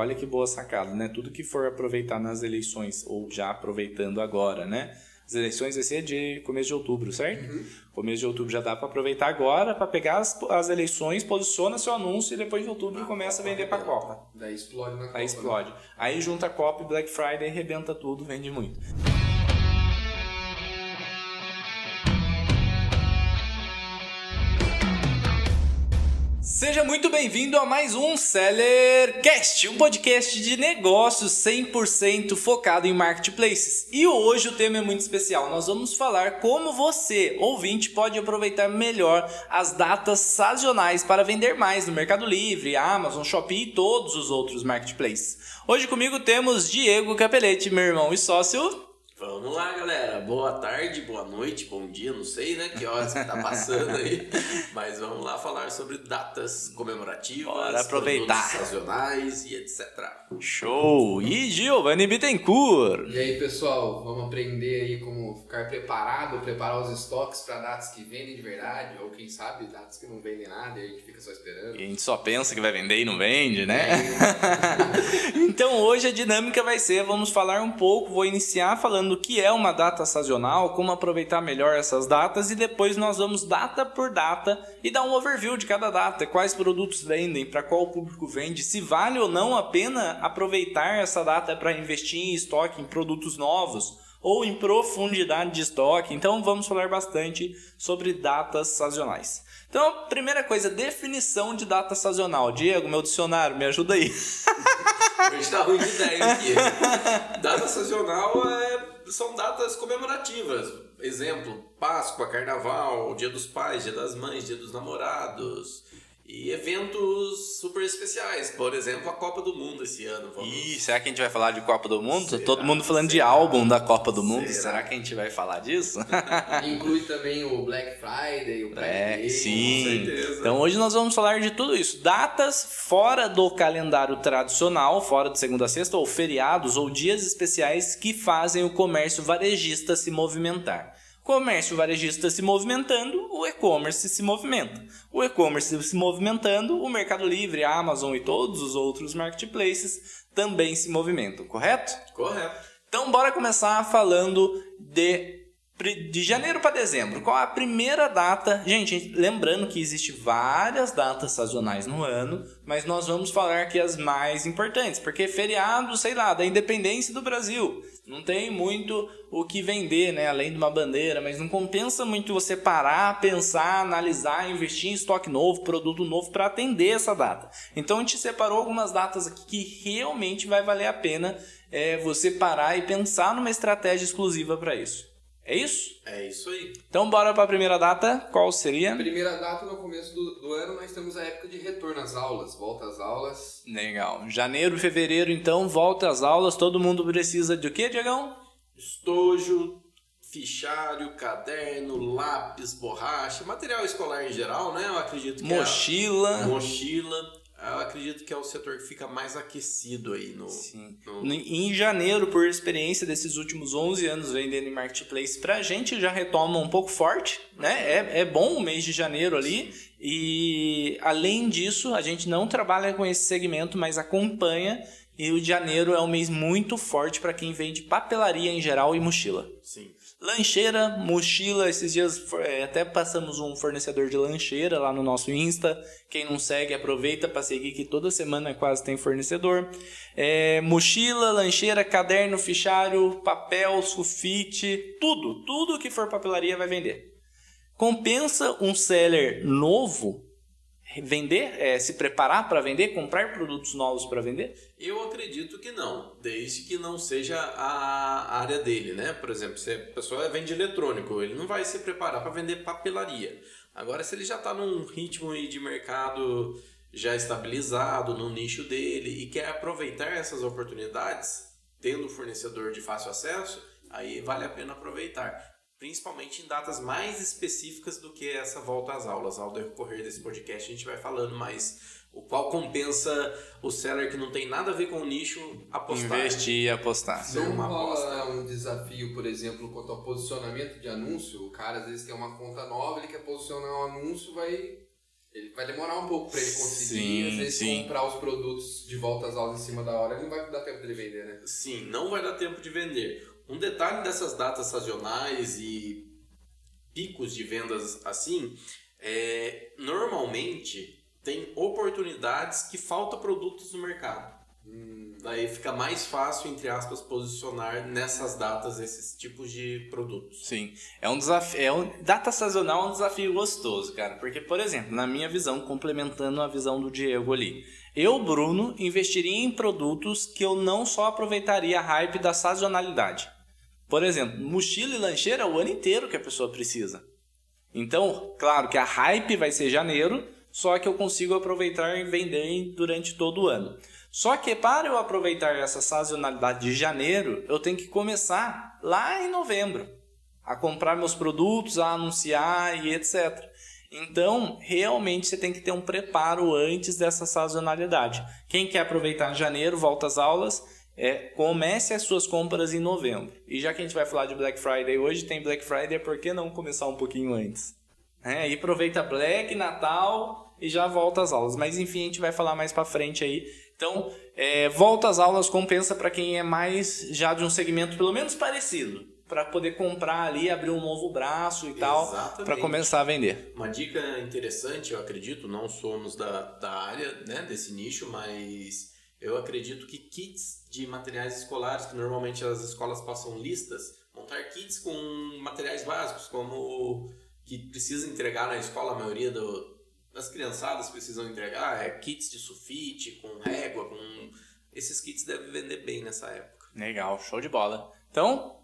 olha que boa sacada, né? Tudo que for aproveitar nas eleições, ou já aproveitando agora, né? As eleições vai ser de começo de outubro, certo? Uhum. Começo de outubro já dá para aproveitar agora, para pegar as, as, eleições, posiciona seu anúncio e depois de outubro começa a vender para a Copa. Daí explode na Copa. Aí explode. Né? Aí junta a Copa e Black Friday, arrebenta tudo, vende muito. Seja muito bem-vindo a mais um Sellercast, um podcast de negócios 100% focado em marketplaces. E hoje o tema é muito especial. Nós vamos falar como você, ouvinte, pode aproveitar melhor as datas sazonais para vender mais no Mercado Livre, Amazon, Shopee e todos os outros marketplaces. Hoje comigo temos Diego Capelete, meu irmão e sócio. Vamos lá, galera. Boa tarde, boa noite, bom dia, não sei, né? Que horas que tá passando aí. Mas vamos lá falar sobre datas comemorativas, Bora aproveitar. sazonais e etc. Show! E Giovanni Bittencourt? E aí, pessoal, vamos aprender aí como ficar preparado, preparar os estoques para datas que vendem de verdade, ou quem sabe datas que não vendem nada e a gente fica só esperando. E a gente só pensa que vai vender e não vende, né? É. então hoje a dinâmica vai ser, vamos falar um pouco, vou iniciar falando falando o que é uma data sazonal, como aproveitar melhor essas datas e depois nós vamos data por data e dar um overview de cada data, quais produtos vendem, para qual público vende, se vale ou não a pena aproveitar essa data para investir em estoque, em produtos novos ou em profundidade de estoque. Então vamos falar bastante sobre datas sazonais. Então, primeira coisa, definição de data sazonal. Diego, meu dicionário, me ajuda aí. Hoje tá ruim de ideia aqui. Data sazonal é são datas comemorativas. Exemplo, Páscoa, Carnaval, Dia dos Pais, Dia das Mães, Dia dos Namorados. E eventos super especiais, por exemplo, a Copa do Mundo esse ano. Vamos... Ih, será que a gente vai falar de Copa do Mundo? Será? Todo mundo falando será? de álbum da Copa do Mundo. Será? será? que a gente vai falar disso? Inclui também o Black Friday, o Black é, Day. Sim. Com certeza. Então hoje nós vamos falar de tudo isso. Datas fora do calendário tradicional, fora de segunda a sexta, ou feriados ou dias especiais que fazem o comércio varejista se movimentar comércio varejista se movimentando, o e-commerce se movimenta. O e-commerce se movimentando, o Mercado Livre, a Amazon e todos os outros marketplaces também se movimentam, correto? Correto. Então bora começar falando de de janeiro para dezembro. Qual a primeira data? Gente, lembrando que existe várias datas sazonais no ano, mas nós vamos falar aqui as mais importantes, porque feriado, sei lá, da independência do Brasil. Não tem muito o que vender, né? Além de uma bandeira, mas não compensa muito você parar, pensar, analisar, investir em estoque novo, produto novo para atender essa data. Então a gente separou algumas datas aqui que realmente vai valer a pena é, você parar e pensar numa estratégia exclusiva para isso. É isso? É isso aí. Então bora para a primeira data. Qual seria? Primeira data no começo do, do, ano nós temos a época de retorno às aulas, volta às aulas. Legal. Janeiro, fevereiro, então volta às aulas. Todo mundo precisa de o quê, Diegão? Estojo, fichário, caderno, lápis, borracha, material escolar em geral, né? Eu acredito que mochila, é a... mochila. Eu acredito que é o setor que fica mais aquecido aí no, Sim. no... Em janeiro, por experiência desses últimos 11 anos vendendo em marketplace, pra gente já retoma um pouco forte, né? É, é bom o mês de janeiro ali. E além disso, a gente não trabalha com esse segmento, mas acompanha. E o de janeiro é um mês muito forte para quem vende papelaria em geral e mochila. Sim. Lancheira, mochila, esses dias é, até passamos um fornecedor de lancheira lá no nosso Insta. Quem não segue, aproveita para seguir que toda semana quase tem fornecedor. É, mochila, lancheira, caderno, fichário, papel, sulfite, tudo, tudo que for papelaria vai vender. Compensa um seller novo vender, é, se preparar para vender, comprar produtos novos para vender? Eu acredito que não, desde que não seja a área dele, né? Por exemplo, se a pessoa vende eletrônico, ele não vai se preparar para vender papelaria. Agora, se ele já está num ritmo de mercado já estabilizado no nicho dele e quer aproveitar essas oportunidades, tendo fornecedor de fácil acesso, aí vale a pena aproveitar principalmente em datas mais específicas do que essa volta às aulas. Ao decorrer desse podcast a gente vai falando mais o qual compensa o seller que não tem nada a ver com o nicho apostar. Investir e apostar. Ser uma aposta. um desafio, por exemplo, quanto ao posicionamento de anúncio. O cara às vezes tem uma conta nova, ele quer posicionar um anúncio, vai Ele vai demorar um pouco pra ele conseguir, Sim, às vezes, sim. comprar os produtos de volta às aulas em cima da hora, ele não vai dar tempo dele vender, né? Sim, não vai dar tempo de vender. Um detalhe dessas datas sazonais e picos de vendas assim é normalmente tem oportunidades que falta produtos no mercado. Daí fica mais fácil, entre aspas, posicionar nessas datas esses tipos de produtos. Sim, é um desafio. É um, data sazonal é um desafio gostoso, cara. Porque, por exemplo, na minha visão, complementando a visão do Diego ali, eu, Bruno, investiria em produtos que eu não só aproveitaria a hype da sazonalidade. Por exemplo, mochila e lancheira é o ano inteiro que a pessoa precisa. Então, claro que a hype vai ser janeiro, só que eu consigo aproveitar e vender durante todo o ano. Só que para eu aproveitar essa sazonalidade de janeiro, eu tenho que começar lá em novembro a comprar meus produtos, a anunciar e etc. Então, realmente você tem que ter um preparo antes dessa sazonalidade. Quem quer aproveitar janeiro, volta às aulas, é, comece as suas compras em novembro. E já que a gente vai falar de Black Friday hoje, tem Black Friday, por que não começar um pouquinho antes? É, e aproveita Black, Natal e já volta às aulas. Mas enfim, a gente vai falar mais pra frente aí. Então, é, volta às aulas compensa para quem é mais já de um segmento pelo menos parecido, para poder comprar ali, abrir um novo braço e tal, para começar a vender. Uma dica interessante, eu acredito, não somos da, da área né, desse nicho, mas eu acredito que kits de materiais escolares, que normalmente as escolas passam listas, montar kits com materiais básicos, como que precisa entregar na escola, a maioria do, das criançadas precisam entregar, é kits de sulfite, com régua, com... Esses kits devem vender bem nessa época. Legal, show de bola. Então,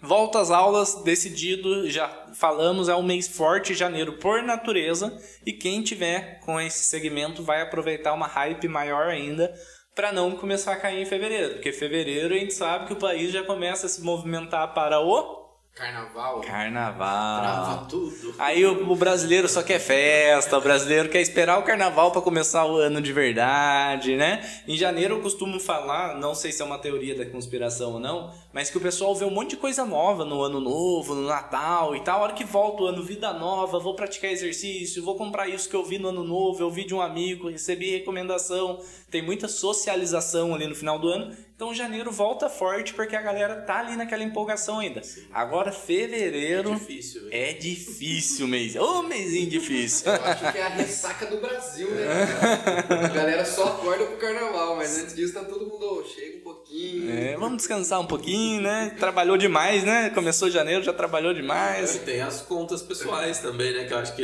volta às aulas, decidido, já falamos, é um mês forte, janeiro por natureza, e quem tiver com esse segmento vai aproveitar uma hype maior ainda para não começar a cair em fevereiro, porque fevereiro a gente sabe que o país já começa a se movimentar para o Carnaval, carnaval. Trava tudo. Aí o, o brasileiro só quer festa, o brasileiro quer esperar o carnaval para começar o ano de verdade, né? Em janeiro eu costumo falar, não sei se é uma teoria da conspiração ou não, mas que o pessoal vê um monte de coisa nova no ano novo, no Natal e tal. A hora que volta o ano, vida nova, vou praticar exercício, vou comprar isso que eu vi no ano novo, eu vi de um amigo, recebi recomendação. Tem muita socialização ali no final do ano. Então janeiro volta forte porque a galera tá ali naquela empolgação ainda. Agora fevereiro É difícil. hein? é difícil mês. Ô, mêsinho difícil. eu acho que é a ressaca do Brasil, né? A galera só acorda pro carnaval, mas antes disso tá todo mundo, "Ô, chega um pouquinho. É, vamos descansar um pouquinho, né? Trabalhou demais, né? Começou janeiro, já trabalhou demais. E tem as contas pessoais também, né? Que eu acho que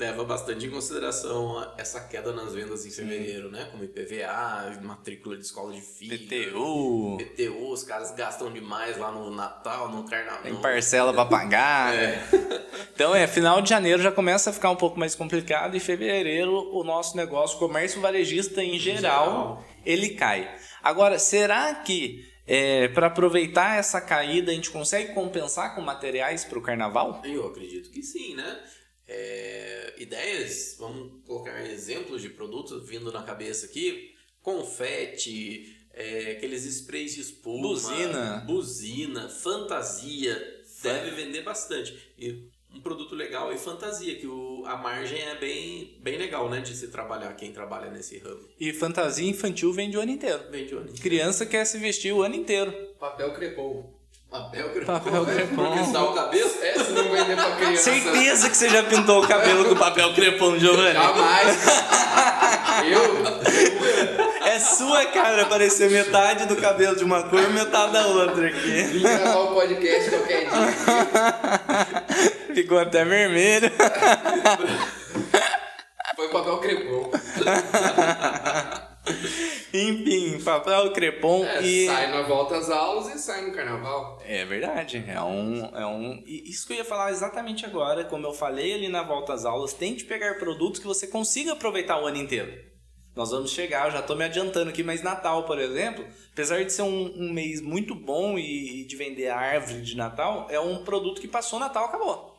leva bastante em consideração essa queda nas vendas em fevereiro, né? Como IPVA, matrícula de escola de filho. PTU, PTU, os caras gastam demais lá no Natal, no carnaval. tem parcela pra pagar. né? Então é, final de janeiro já começa a ficar um pouco mais complicado e fevereiro o nosso negócio, comércio varejista em geral, geral. ele cai. Agora, será que é, para aproveitar essa caída a gente consegue compensar com materiais para o carnaval? Eu acredito que sim, né? É, ideias, vamos colocar exemplos de produtos vindo na cabeça aqui. Confete, é, aqueles sprays de espuma. Buzina. Buzina, fantasia. Deve vender bastante. E um produto legal é fantasia, que o, a margem é bem, bem legal, né? De se trabalhar, quem trabalha nesse ramo. E fantasia infantil vende o ano inteiro. Vende onde? Criança quer se vestir o ano inteiro. Papel crepom. Papel crepom. Papel crepom. Por cristal o cabelo? É, se não vender pra criança. Certeza que você já pintou o cabelo com papel crepom, Giovanni. Jamais. eu? É sua cara parecer metade do cabelo de uma cor e metade da outra aqui. Vim gravar o podcast qualquer dia. Ficou até vermelho. Foi papel crepom. Enfim, papel crepom É, e. sai na volta às aulas e sai no carnaval. É verdade, é um, é um. e Isso que eu ia falar exatamente agora, como eu falei ali na volta às aulas, tente pegar produtos que você consiga aproveitar o ano inteiro. Nós vamos chegar, eu já estou me adiantando aqui, mas Natal, por exemplo, apesar de ser um, um mês muito bom e, e de vender a árvore de Natal, é um produto que passou o Natal, acabou.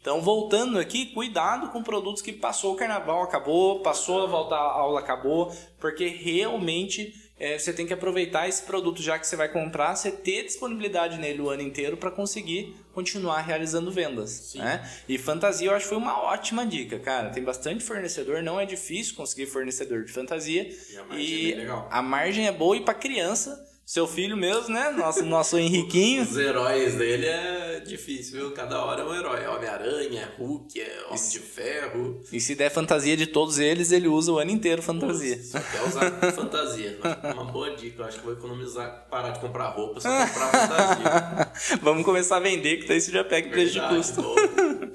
Então, voltando aqui, cuidado com produtos que passou o carnaval, acabou, passou a volta à aula, acabou, porque realmente é, você tem que aproveitar esse produto já que você vai comprar, você ter disponibilidade nele o ano inteiro para conseguir continuar realizando vendas. Né? E fantasia eu acho que foi uma ótima dica, cara. Tem bastante fornecedor, não é difícil conseguir fornecedor de fantasia. E a margem E é bem legal. a margem é boa e para criança, seu filho mesmo, né? Nosso, nosso Henriquinho. Os heróis dele é difícil, viu? Cada hora é um herói. É Homem-Aranha, é Hulk, é Homem de Ferro. E se der fantasia de todos eles, ele usa o ano inteiro fantasia. Só quer usar fantasia. Uma boa dica. Eu acho que vou economizar, parar de comprar roupa, só comprar fantasia. Vamos começar a vender, que daí você já pega preço de custo.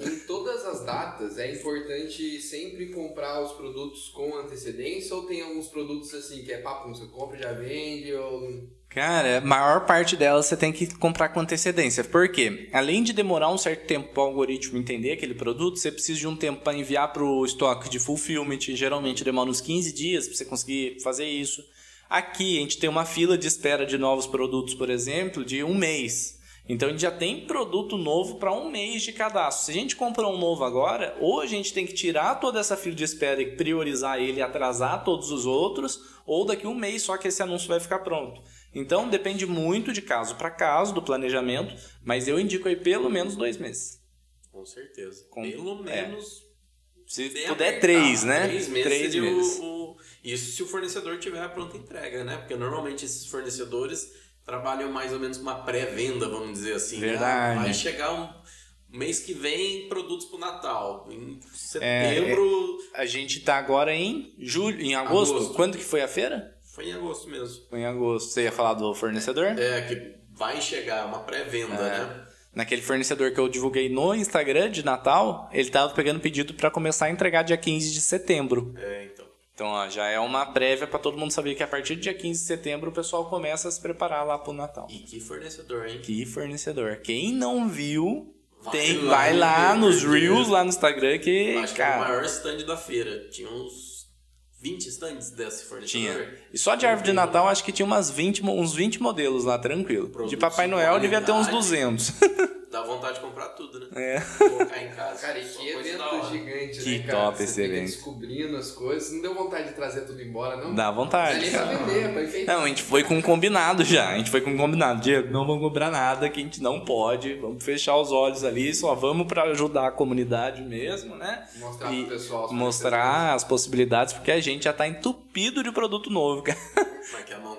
Em todas as datas é importante sempre comprar os produtos com antecedência ou tem alguns produtos assim que é papo, você compra e já vende ou Cara, maior parte delas você tem que comprar com antecedência. Por quê? Além de demorar um certo tempo para o algoritmo entender aquele produto, você precisa de um tempo para enviar para o estoque de fulfillment. Geralmente demora uns 15 dias para você conseguir fazer isso. Aqui a gente tem uma fila de espera de novos produtos, por exemplo, de um mês. Então a gente já tem produto novo para um mês de cadastro. Se a gente comprar um novo agora, ou a gente tem que tirar toda essa fila de espera e priorizar ele e atrasar todos os outros, ou daqui um mês só que esse anúncio vai ficar pronto. Então depende muito de caso para caso do planejamento, mas eu indico aí pelo menos dois meses. Com certeza. Com- Pelo é. menos. Se puder apertado, três, né? Três meses Três seria o- meses. o- Isso se o fornecedor tiver a pronta entrega, né? Porque normalmente esses fornecedores trabalham mais ou menos com uma pré-venda, vamos dizer assim. né? Verdade. Vai chegar um mês que vem produtos pro Natal. Em É, setembro. A gente tá agora em julho, em agosto. Agosto. Quando que foi a feira? Foi em agosto mesmo. Foi em agosto. Você ia falar do fornecedor? É, que vai chegar uma pré-venda, É. né? Naquele fornecedor que eu divulguei no Instagram de Natal, ele tava pegando pedido para começar a entregar dia 15 de setembro. É, então. Então, ó, já é uma prévia para todo mundo saber que a partir do dia 15 de setembro o pessoal começa a se preparar lá pro Natal. E que fornecedor, hein? Que fornecedor. Quem não viu, Vai tem, lá vai lá nos Reels lá no Instagram que, acho que era o cara, maior stand da feira. Tinha uns 20 stands desse fornecedor. tinha. E só de árvore de Natal acho que tinha umas 20, mo- uns 20 modelos lá, tranquilo. De Produtos Papai de Noel devia ter uns qualidade. 200. Dá vontade de comprar tudo, né? É. Colocar em casa. Cara, e que evento gigante, Que né, cara? top Você esse evento. descobrindo as coisas. Não deu vontade de trazer tudo embora, não? Dá Não vontade, nem pra cara. vender. Não, a gente foi com um combinado já. A gente foi com um combinado. Diego, não vamos cobrar nada que a gente não pode. Vamos fechar os olhos ali. Só vamos pra ajudar a comunidade mesmo, né? Mostrar E pro pessoal. as Mostrar as possibilidades, porque a gente já tá entupido de produto novo, cara. Mas que a mão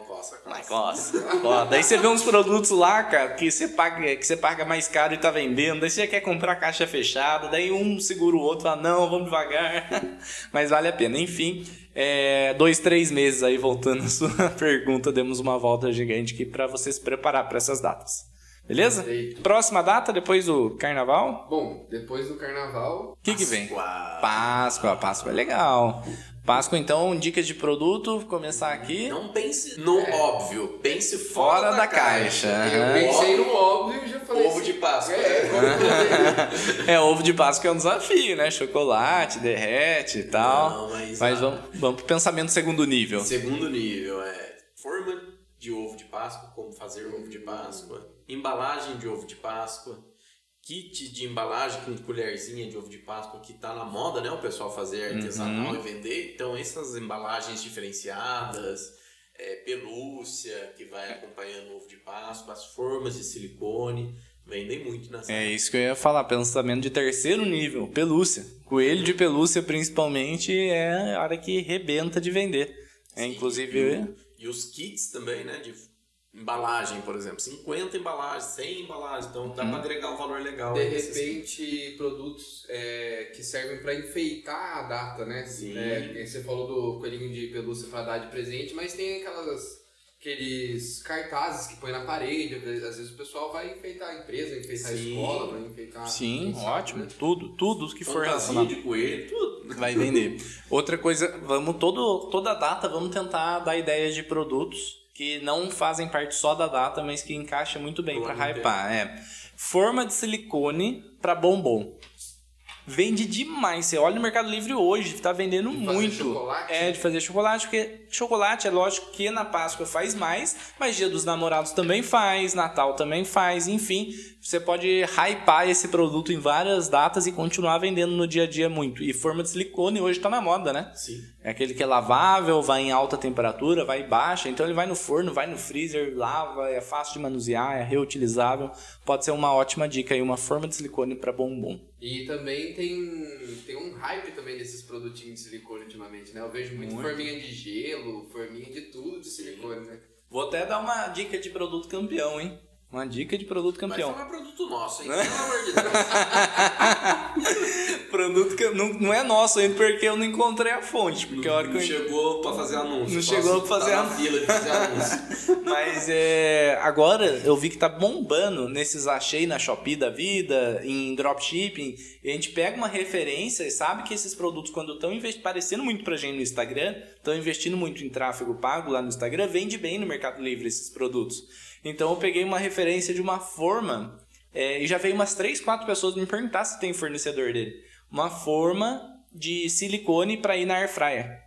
Mas, Nossa. Ó, daí você vê uns produtos lá, cara, que você paga, que você paga mais caro e tá vendendo. Daí você já quer comprar caixa fechada. Daí um segura o outro, fala, não, vamos devagar. Mas vale a pena. Enfim, é, dois, três meses aí, voltando à sua pergunta, demos uma volta gigante aqui pra você se preparar pra essas datas. Beleza? Perfeito. Próxima data, depois do carnaval, Bom, depois do carnaval, o que que vem? Páscoa. Páscoa. Páscoa é legal. Páscoa, então, dicas de produto, vou começar aqui. Não pense no óbvio, pense fora, Fora da caixa. eu Aham. pensei no óbvio e já falei. Ovo assim, de Páscoa. É. É, ovo de Páscoa é um desafio, né? Chocolate, derrete e tal. Não, mas, mas ah, vamos, vamos pro pensamento segundo nível. Segundo nível é forma de ovo de Páscoa, como fazer ovo de Páscoa, embalagem de ovo de Páscoa, kit de embalagem com colherzinha de ovo de Páscoa que tá na moda, né? O pessoal fazer artesanal Uhum. e vender. Então essas embalagens diferenciadas, é, pelúcia que vai acompanhando o ovo de Páscoa, as formas de silicone, vendem muito nessa. É isso que eu ia falar, pensamento de terceiro nível, pelúcia. Coelho de pelúcia, principalmente, é a hora que rebenta de vender. É, Sim, inclusive, E, e os kits também, né? De embalagem, por exemplo. 50 embalagens, 100 embalagens. Então dá pra agregar um valor legal. De repente, produtos é, que servem pra enfeitar a data, né? Sim. É, você falou do coelhinho de pelúcia pra dar de presente, mas tem aquelas aqueles cartazes que põe na parede. Às vezes, o pessoal vai enfeitar a empresa, enfeitar a Sim. escola, vai enfeitar. sim, sabe, ótimo. né? Tudo, tudo que for relacionado. de coelho, tudo. Vai vender. Outra coisa, vamos todo, toda data, vamos tentar dar ideias de produtos que não fazem parte só da data, mas que encaixa muito bem para hypar. É. Forma de silicone para bombom. Vende demais. Você olha no Mercado Livre hoje, tá vendendo De fazer muito. chocolate? É, de fazer chocolate, porque chocolate é lógico que na Páscoa faz mais, mas Dia dos Namorados também faz, Natal também faz, enfim, você pode hypar esse produto em várias datas e continuar vendendo no dia a dia muito. E forma de silicone hoje tá na moda, né? Sim. É aquele que é lavável, vai em alta temperatura, vai baixa, então ele vai no forno, vai no freezer, lava, é fácil de manusear, é reutilizável. Pode ser uma ótima dica aí, uma forma de silicone para bombom. E também tem, tem um hype também desses produtinhos de silicone ultimamente, né? Eu vejo muito, muito. forminha de gelo, forminha de tudo de silicone, né? Vou até dar uma dica de produto campeão, hein? Uma dica de produto campeão. Mas não é produto nosso, hein? Pelo amor de Deus. produto que não, não é nosso ainda porque eu não encontrei a fonte. Porque não, a hora não que eu... chegou pra fazer anúncio. Não chegou pra fazer, tá an... fila de fazer anúncio. Mas é, agora eu vi que tá bombando nesses achei na Shopee da vida, em dropshipping. E a gente pega uma referência e sabe que esses produtos, quando estão parecendo muito pra gente no Instagram, estão investindo muito em tráfego pago lá no Instagram, vende bem no Mercado Livre esses produtos. Então eu peguei uma referência de uma forma é, e já veio umas 3, 4 pessoas me perguntar se tem fornecedor dele. Uma forma de silicone para ir na air fryer. Ah,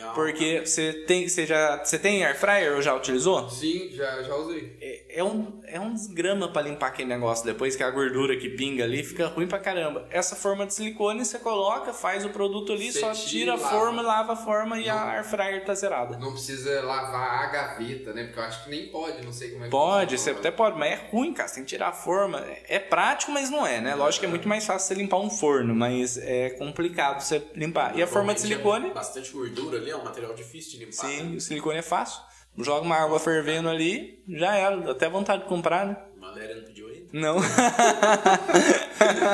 legal. Porque você tem, você já, você tem air fryer ou já utilizou? Sim, já, já usei. É, é um, é um desgrama para limpar aquele negócio depois que a gordura que pinga ali fica ruim pra caramba. Essa forma de silicone você coloca, faz o produto ali, você só tira a forma, lava a forma e não, a air fryer tá zerada. Não precisa lavar a gaveta, né? Porque eu acho que nem pode, não sei como é que Pode, você até pode, mas é ruim, cara, você tem que tirar a forma. É prático, mas não é, né? Lógico que é muito mais fácil você limpar um forno, mas é complicado você limpar. E a forma de silicone. É bastante gordura ali, é um material difícil de limpar. Sim, né? o silicone é fácil. Joga uma água fervendo ali, já era. Dá até vontade de comprar, né? Valéria não pediu ainda? Não.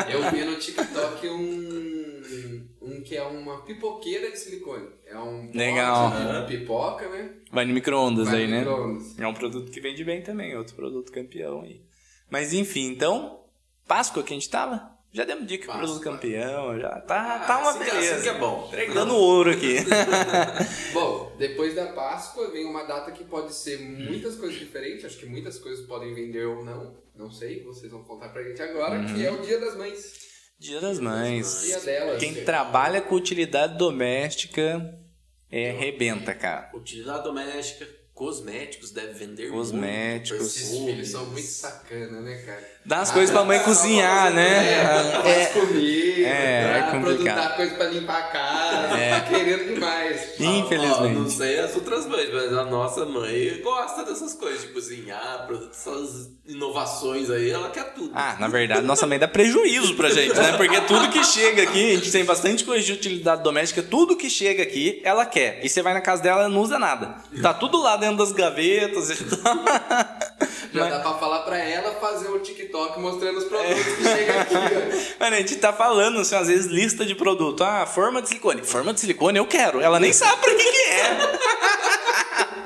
Eu vi no TikTok um, um que é uma pipoqueira de silicone. É um Legal. de pipoca, né? Vai no micro-ondas aí, no né? micro É um produto que vende bem também, outro produto campeão aí. Mas enfim, então, Páscoa que a gente tava? Já demos dica pro produto campeão, já tá, tá uma assim beleza. assim que é bom. Entregando ouro aqui. bom, depois da Páscoa vem uma data que pode ser muitas coisas diferentes. Acho que muitas coisas podem vender ou não. Não sei, vocês vão contar pra gente agora, que é o Dia das Mães. Dia das Mães. Dia delas. Quem trabalha com utilidade doméstica é rebenta, cara. Utilidade doméstica, cosméticos deve vender cosméticos muito. Esses filhos são muito sacana, né, cara? Dá as ah, coisas pra mãe cozinhar, né? É, é, comida, é, é complicado. Dá coisa pra limpar a casa, é. tá querendo demais. Infelizmente. não sei as outras mães, mas a nossa mãe gosta dessas coisas, de cozinhar, essas inovações aí, ela quer tudo. Ah, na verdade, nossa mãe dá prejuízo pra gente, né? Porque tudo que chega aqui, a gente tem bastante coisa de utilidade doméstica, tudo que chega aqui, ela quer. E você vai na casa dela, ela não usa nada. Tá tudo lá dentro das gavetas e tal. Já mas... dá pra falar pra ela fazer um TikTok mostrando os produtos é. que chegam aqui. Mano, a gente tá falando, assim, às vezes, lista de produto. Ah, forma de silicone. Forma de silicone eu quero. Ela nem sabe pra que que é.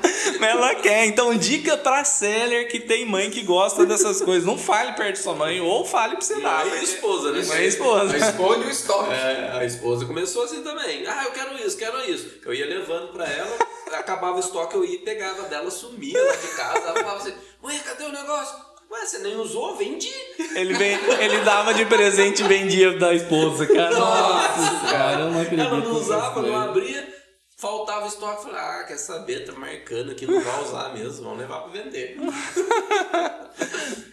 Mas ela quer. Então, dica pra seller que tem mãe que gosta dessas coisas. Não fale perto de sua mãe ou fale pra você dar. E a esposa, né? a esposa. A esposa e o estoque. É, a esposa começou assim também. Ah, eu quero isso, quero isso. Eu ia levando pra ela, acabava o estoque, eu ia e pegava dela, sumia lá de casa. Ela falava assim, mãe, cadê o negócio? Ué, você nem usou? Vendi. Ele, vem, ele dava de presente e vendia da esposa, cara. Nossa, cara, eu não acredito. Ela não usava, não abria. Faltava estoque, falei, ah, quer saber, tá marcando aqui, não vai usar mesmo, vamos levar para vender.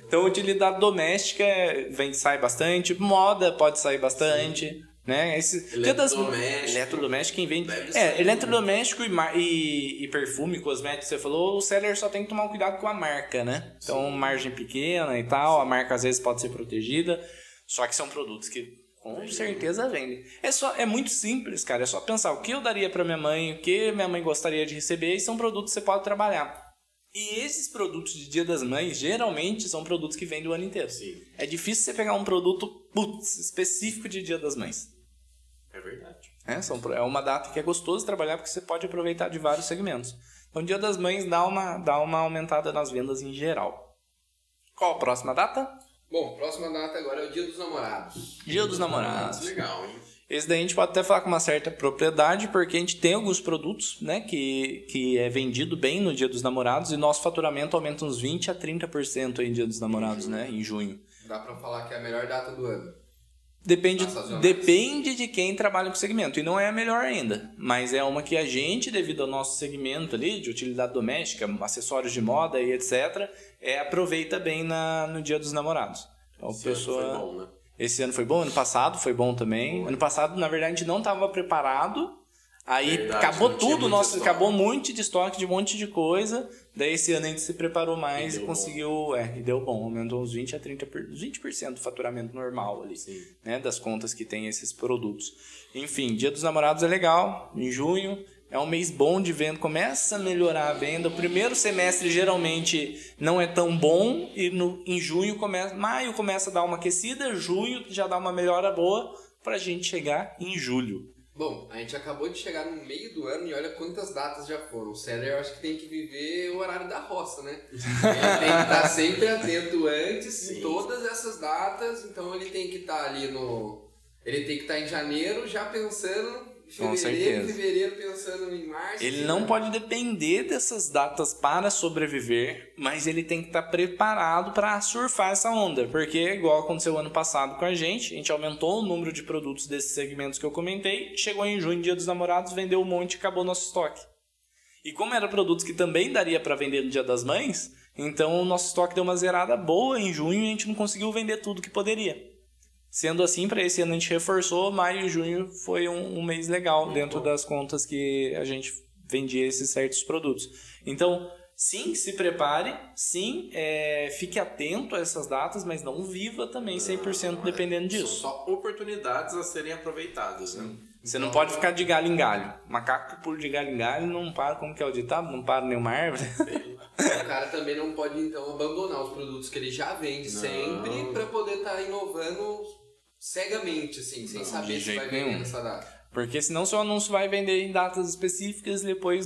então, utilidade doméstica vem, sai bastante, moda pode sair bastante. Sim. Né? Esse, eletrodoméstico. eletrodoméstico, quem vende. É, eletrodoméstico e, e, e, perfume, cosmético, você falou, o seller só tem que tomar cuidado com a marca, né? Então, Sim. margem pequena e tal, a marca às vezes pode ser protegida. Só que são produtos que com certeza vende. É, só, é muito simples, cara. É só pensar o que eu daria para minha mãe, o que minha mãe gostaria de receber, e são produtos que você pode trabalhar. E esses produtos de Dia das Mães, geralmente, são produtos que vendem o ano inteiro. Sim. É difícil você pegar um produto putz, específico de Dia das Mães. É verdade. É, são, é uma data que é gostoso trabalhar porque você pode aproveitar de vários segmentos. Então, Dia das Mães dá uma, dá uma aumentada nas vendas em geral. Qual a próxima data? Bom, próxima data agora é o Dia dos Namorados. Dia dos Namorados. Legal, hein? Esse daí a gente pode até falar com uma certa propriedade, porque a gente tem alguns produtos, né, que, que é vendido bem no Dia dos Namorados e nosso faturamento aumenta uns 20 a 30% em Dia dos Namorados, né, em junho. Dá para falar que é a melhor data do ano. Depende, depende de quem trabalha com o segmento. E não é a melhor ainda. Mas é uma que a gente, devido ao nosso segmento ali, de utilidade doméstica, acessórios de moda e etc., é, aproveita bem na, no dia dos namorados. Então, Esse pessoa... ano foi bom, né? Esse ano foi bom, ano passado foi bom também. Ano passado, na verdade, a gente não estava preparado Aí Verdade, acabou tudo, nosso, acabou um monte de estoque de um monte de coisa. Daí esse ano a gente se preparou mais E e, conseguiu, é, e deu bom, aumentou uns 20 a 30 por, 20% do faturamento normal ali, Sim. né, das contas que tem esses produtos. Enfim, Dia dos Namorados é legal, em junho é um mês bom de venda, começa a melhorar a venda. O primeiro semestre geralmente não é tão bom e no, em junho começa, maio começa a dar uma aquecida, junho já dá uma melhora boa pra gente chegar em julho. Bom, a gente acabou de chegar no meio do ano e olha quantas datas já foram. O Céder eu acho que tem que viver o horário da roça, né? Ele tem que estar sempre atento antes Sim. todas essas datas, então ele tem que estar ali no. Ele tem que estar em janeiro já pensando Com certeza. fevereiro pensando em março. Ele não pode depender dessas datas para sobreviver, mas ele tem que estar preparado para surfar essa onda, porque igual aconteceu ano passado com a gente, a gente aumentou o número de produtos desses segmentos que eu comentei, chegou em junho, Dia dos Namorados, vendeu um monte e acabou nosso estoque. E como eram produtos que também daria para vender no Dia das Mães, então o nosso estoque deu uma zerada boa em junho e a gente não conseguiu vender tudo que poderia. Sendo assim, para esse ano a gente reforçou, maio e junho foi um, um mês legal dentro das contas que a gente vendia esses certos produtos. Então, sim, se prepare, sim, é, fique atento a essas datas, mas não viva também 100% dependendo São disso. só oportunidades a serem aproveitadas, né? Você não pode ficar de galho em galho. Macaco que pula de galho em galho não para, como que é o ditado? Não para nenhuma árvore. O cara também não pode, então, abandonar os produtos que ele já vende Não. sempre pra poder estar inovando cegamente, assim, sem Não, saber se vai vender nenhum. nessa data. Porque senão seu anúncio vai vender em datas específicas e depois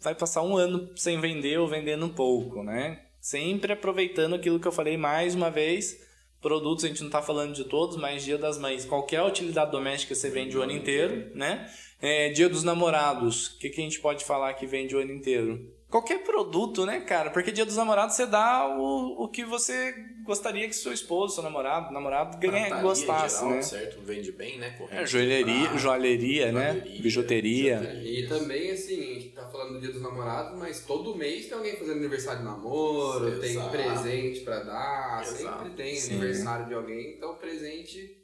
vai passar um ano sem vender ou vendendo um pouco, né? Sempre aproveitando aquilo que eu falei mais uma vez. Produtos a gente não tá falando de todos, mas Dia das Mães, qualquer utilidade doméstica você vende o ano inteiro, né? É, dia dos Namorados, o que, que a gente pode falar que vende o ano inteiro? Qualquer produto, né, cara? Porque Dia dos Namorados você dá o, o que você gostaria que seu esposo, seu namorado, namorado ganha, gostasse, geral, né? Certo? Vende bem, né? Corrente É, joalheria, de joalheria, né? joalheria, Bijuteria. bijuteria. E também, assim, a gente tá falando do dia dos namorados, mas todo mês tem alguém fazendo aniversário de namoro, tem Exato. presente pra dar, Exato. sempre tem Sim. aniversário de alguém, então presente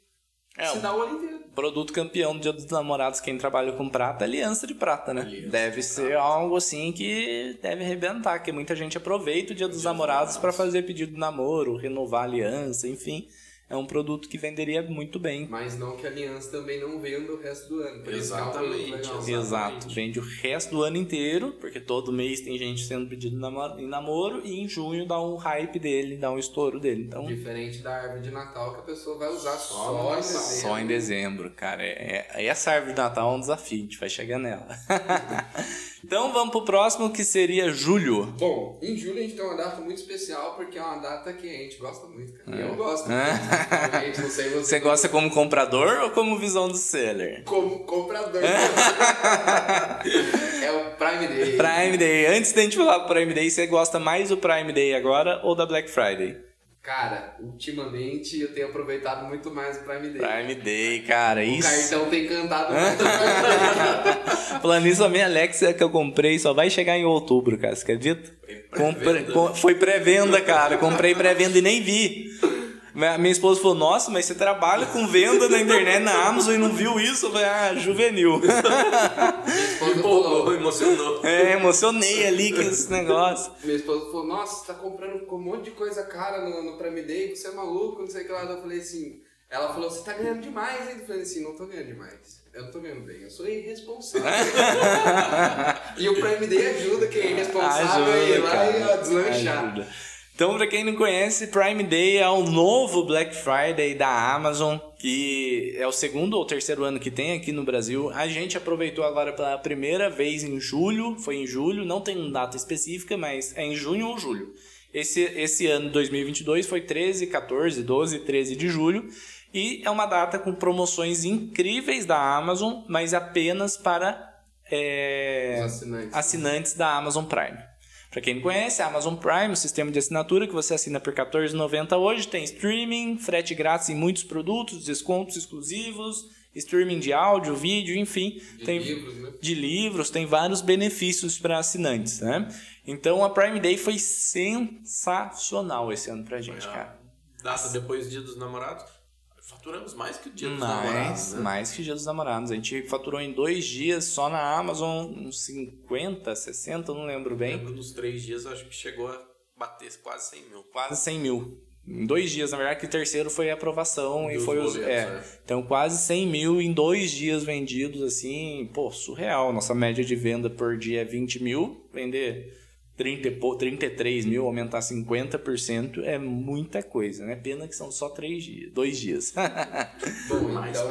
É, se dá o ano inteiro. produto campeão do Dia dos Namorados, quem trabalha com prata, é aliança de prata, né? Aliança deve de ser prata. algo assim que deve arrebentar, que muita gente aproveita o Dia dos dos Namorados para Namorados. fazer pedido de namoro, renovar a aliança, enfim. É um produto que venderia muito bem. Mas não que a aliança também não venda o resto do ano. É Exatamente, legal. exato. Vende o resto do ano inteiro, porque todo mês tem gente sendo pedido em namoro, e em junho dá um hype dele, dá um estouro dele. Então, Diferente da árvore de Natal que a pessoa vai usar Só só, no em Natal. dezembro. Só em dezembro, cara. É, é- essa árvore de Natal é um desafio, a gente vai chegar nela. então vamos pro próximo que seria julho. Bom, em julho a gente tem uma data muito especial porque é uma data que a gente gosta muito, cara. Eu gosto. É. Sei você. Você gosta como comprador ou como visão do seller? Como comprador. é o Prime Day. Prime Day. Antes da gente falar do Prime Day, você gosta mais do Prime Day agora ou da Black Friday? Cara, ultimamente eu tenho aproveitado muito mais o Prime Day. Prime Day, cara. O Isso. cartão tem cantado muito o. Falando a minha Alexa que eu comprei só vai chegar em outubro, cara. Você acredita? Comprei- com- foi pré-venda, cara. Comprei pré-venda e nem vi. Minha esposa falou, nossa, mas você trabalha com venda na internet, na Amazon e não viu isso? Eu falei, ah, juvenil. Minha esposa Empolgou, falou, emocionou. É, emocionei ali com esse negócio. minha esposa falou, nossa, você tá comprando com um monte de coisa cara no, no Prime Day, você é maluco, não sei o que lá. Eu falei assim, ela falou, você tá ganhando demais, hein? Eu falei assim, não tô ganhando demais. Eu não tô ganhando bem, eu sou irresponsável. e o Prime Day ajuda quem é irresponsável a ir lá e ó, deslanchar. Ajuda. Então, pra quem não conhece, Prime Day é o novo Black Friday da Amazon, que é o segundo ou terceiro ano que tem aqui no Brasil. A gente aproveitou agora pela primeira vez em julho, foi em julho, não tem data específica, mas é em junho ou julho. Esse, esse ano 2022 foi 13, 14, 12, 13 de julho. E é uma data com promoções incríveis da Amazon, mas apenas para é, assinantes. assinantes da Amazon Prime. Para quem não conhece, a Amazon Prime, o sistema de assinatura que você assina por R$ 14,90 hoje, tem streaming, frete grátis em muitos produtos, descontos exclusivos, streaming de áudio, vídeo, enfim, De tem livros, né? de livros, tem vários benefícios para assinantes, né? Então a Prime Day foi sensacional esse ano pra gente, cara. Data depois do Dia dos Namorados. Faturamos mais que o dia dos mais, namorados. Né? mais que o dia dos namorados. A gente faturou em dois dias só na Amazon uns 50, 60, não lembro bem. Lembro nos três dias, eu acho que chegou a bater quase 100 mil. Quase 100 mil. Em dois dias, na verdade, que o terceiro foi a aprovação e Dos foi os. É, né? Então, quase 100 mil em dois dias vendidos, assim, pô, surreal. Nossa média de venda por dia é 20 mil, vender 30, e pou- 33 mil, aumentar 50% é muita coisa, né? Pena que são só três dias, dois dias. Bom, Mais então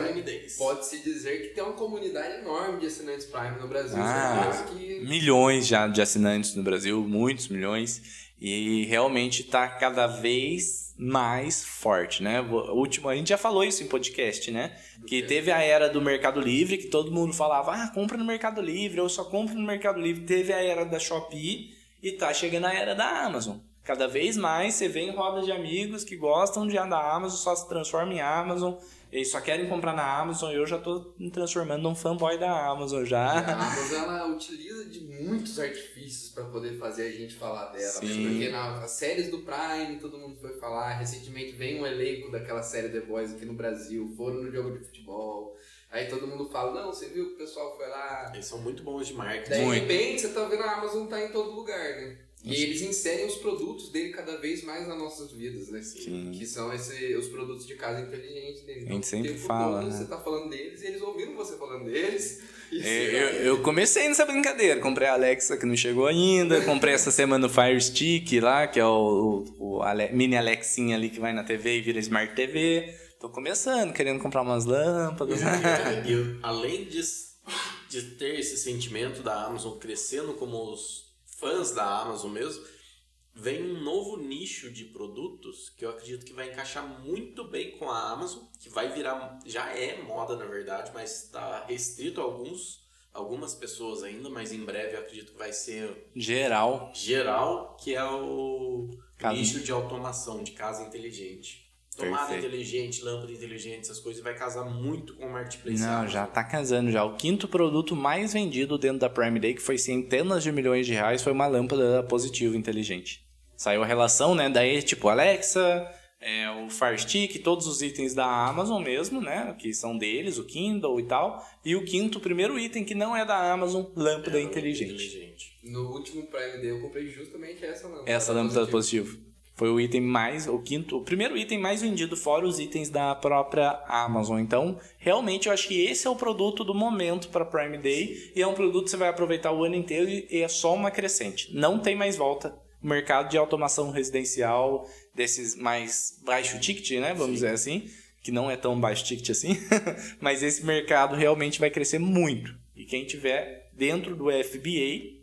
pode-se dizer que tem uma comunidade enorme de assinantes Prime no Brasil. Ah, que milhões já de assinantes no Brasil, muitos milhões. E realmente está cada vez mais forte, né? O último, a gente já falou isso em podcast, né? Que teve a era do Mercado Livre, que todo mundo falava, ah, compra no Mercado Livre, eu só compro no Mercado Livre. Teve a era da Shopee e tá chegando a era da Amazon. Cada vez mais você vê em rodas de amigos que gostam de da Amazon, só se transforma em Amazon, eles só querem comprar na Amazon. Eu já tô me transformando num fanboy da Amazon já. A Amazon ela utiliza de muitos artifícios para poder fazer a gente falar dela. Sim. Mesmo porque nas séries do Prime, todo mundo foi falar. Recentemente veio um elenco daquela série The Boys aqui no Brasil, foram no jogo de futebol. Aí todo mundo fala, não, você viu que o pessoal foi lá. Eles são muito bons de marketing. Daí, de repente, você tá vendo a Amazon tá em todo lugar, né? E eles inserem os produtos dele cada vez mais nas nossas vidas, né? Sim. Que são esse, os produtos de casa inteligente dele. Então, A gente sempre o tempo fala, todo né? Você tá falando deles e eles ouviram você falando deles. Eu, eu, eu comecei nessa brincadeira. Comprei a Alexa que não chegou ainda. Comprei essa semana o Fire Stick lá, que é o, o, o Ale- mini Alexinha ali que vai na TV e vira Smart TV. Tô começando, querendo comprar umas lâmpadas. E eu, além de, de ter esse sentimento da Amazon crescendo como os fãs da Amazon mesmo, vem um novo nicho de produtos que eu acredito que vai encaixar muito bem com a Amazon, que vai virar, já é moda na verdade, mas está restrito a alguns, algumas pessoas ainda, mas em breve eu acredito que vai ser Geral. geral, que é o Casa- nicho de automação, de casa inteligente. Tomada Perfeito. inteligente, lâmpada inteligente, essas coisas vai casar muito com o marketplace. Não, já tá casando já. O quinto produto mais vendido dentro da Prime Day, que foi centenas de milhões de reais, foi uma lâmpada positiva inteligente. Saiu a relação, né? Daí, tipo, Alexa, é, o Fire Stick, todos os itens da Amazon mesmo, né? Que são deles, o Kindle e tal. E o quinto, o primeiro item que não é da Amazon, lâmpada É, inteligente. inteligente. No último Prime Day eu comprei justamente essa lâmpada. Essa lâmpada positiva. Foi o item mais, o quinto, o primeiro item mais vendido, fora os itens da própria Amazon. Então, realmente, eu acho que esse é o produto do momento para Prime Day. E é um produto que você vai aproveitar o ano inteiro e é só uma crescente. Não tem mais volta. O mercado de automação residencial, desses mais baixo ticket, né? Vamos dizer assim. Que não é tão baixo ticket assim. Mas esse mercado realmente vai crescer muito. E quem tiver dentro do FBA,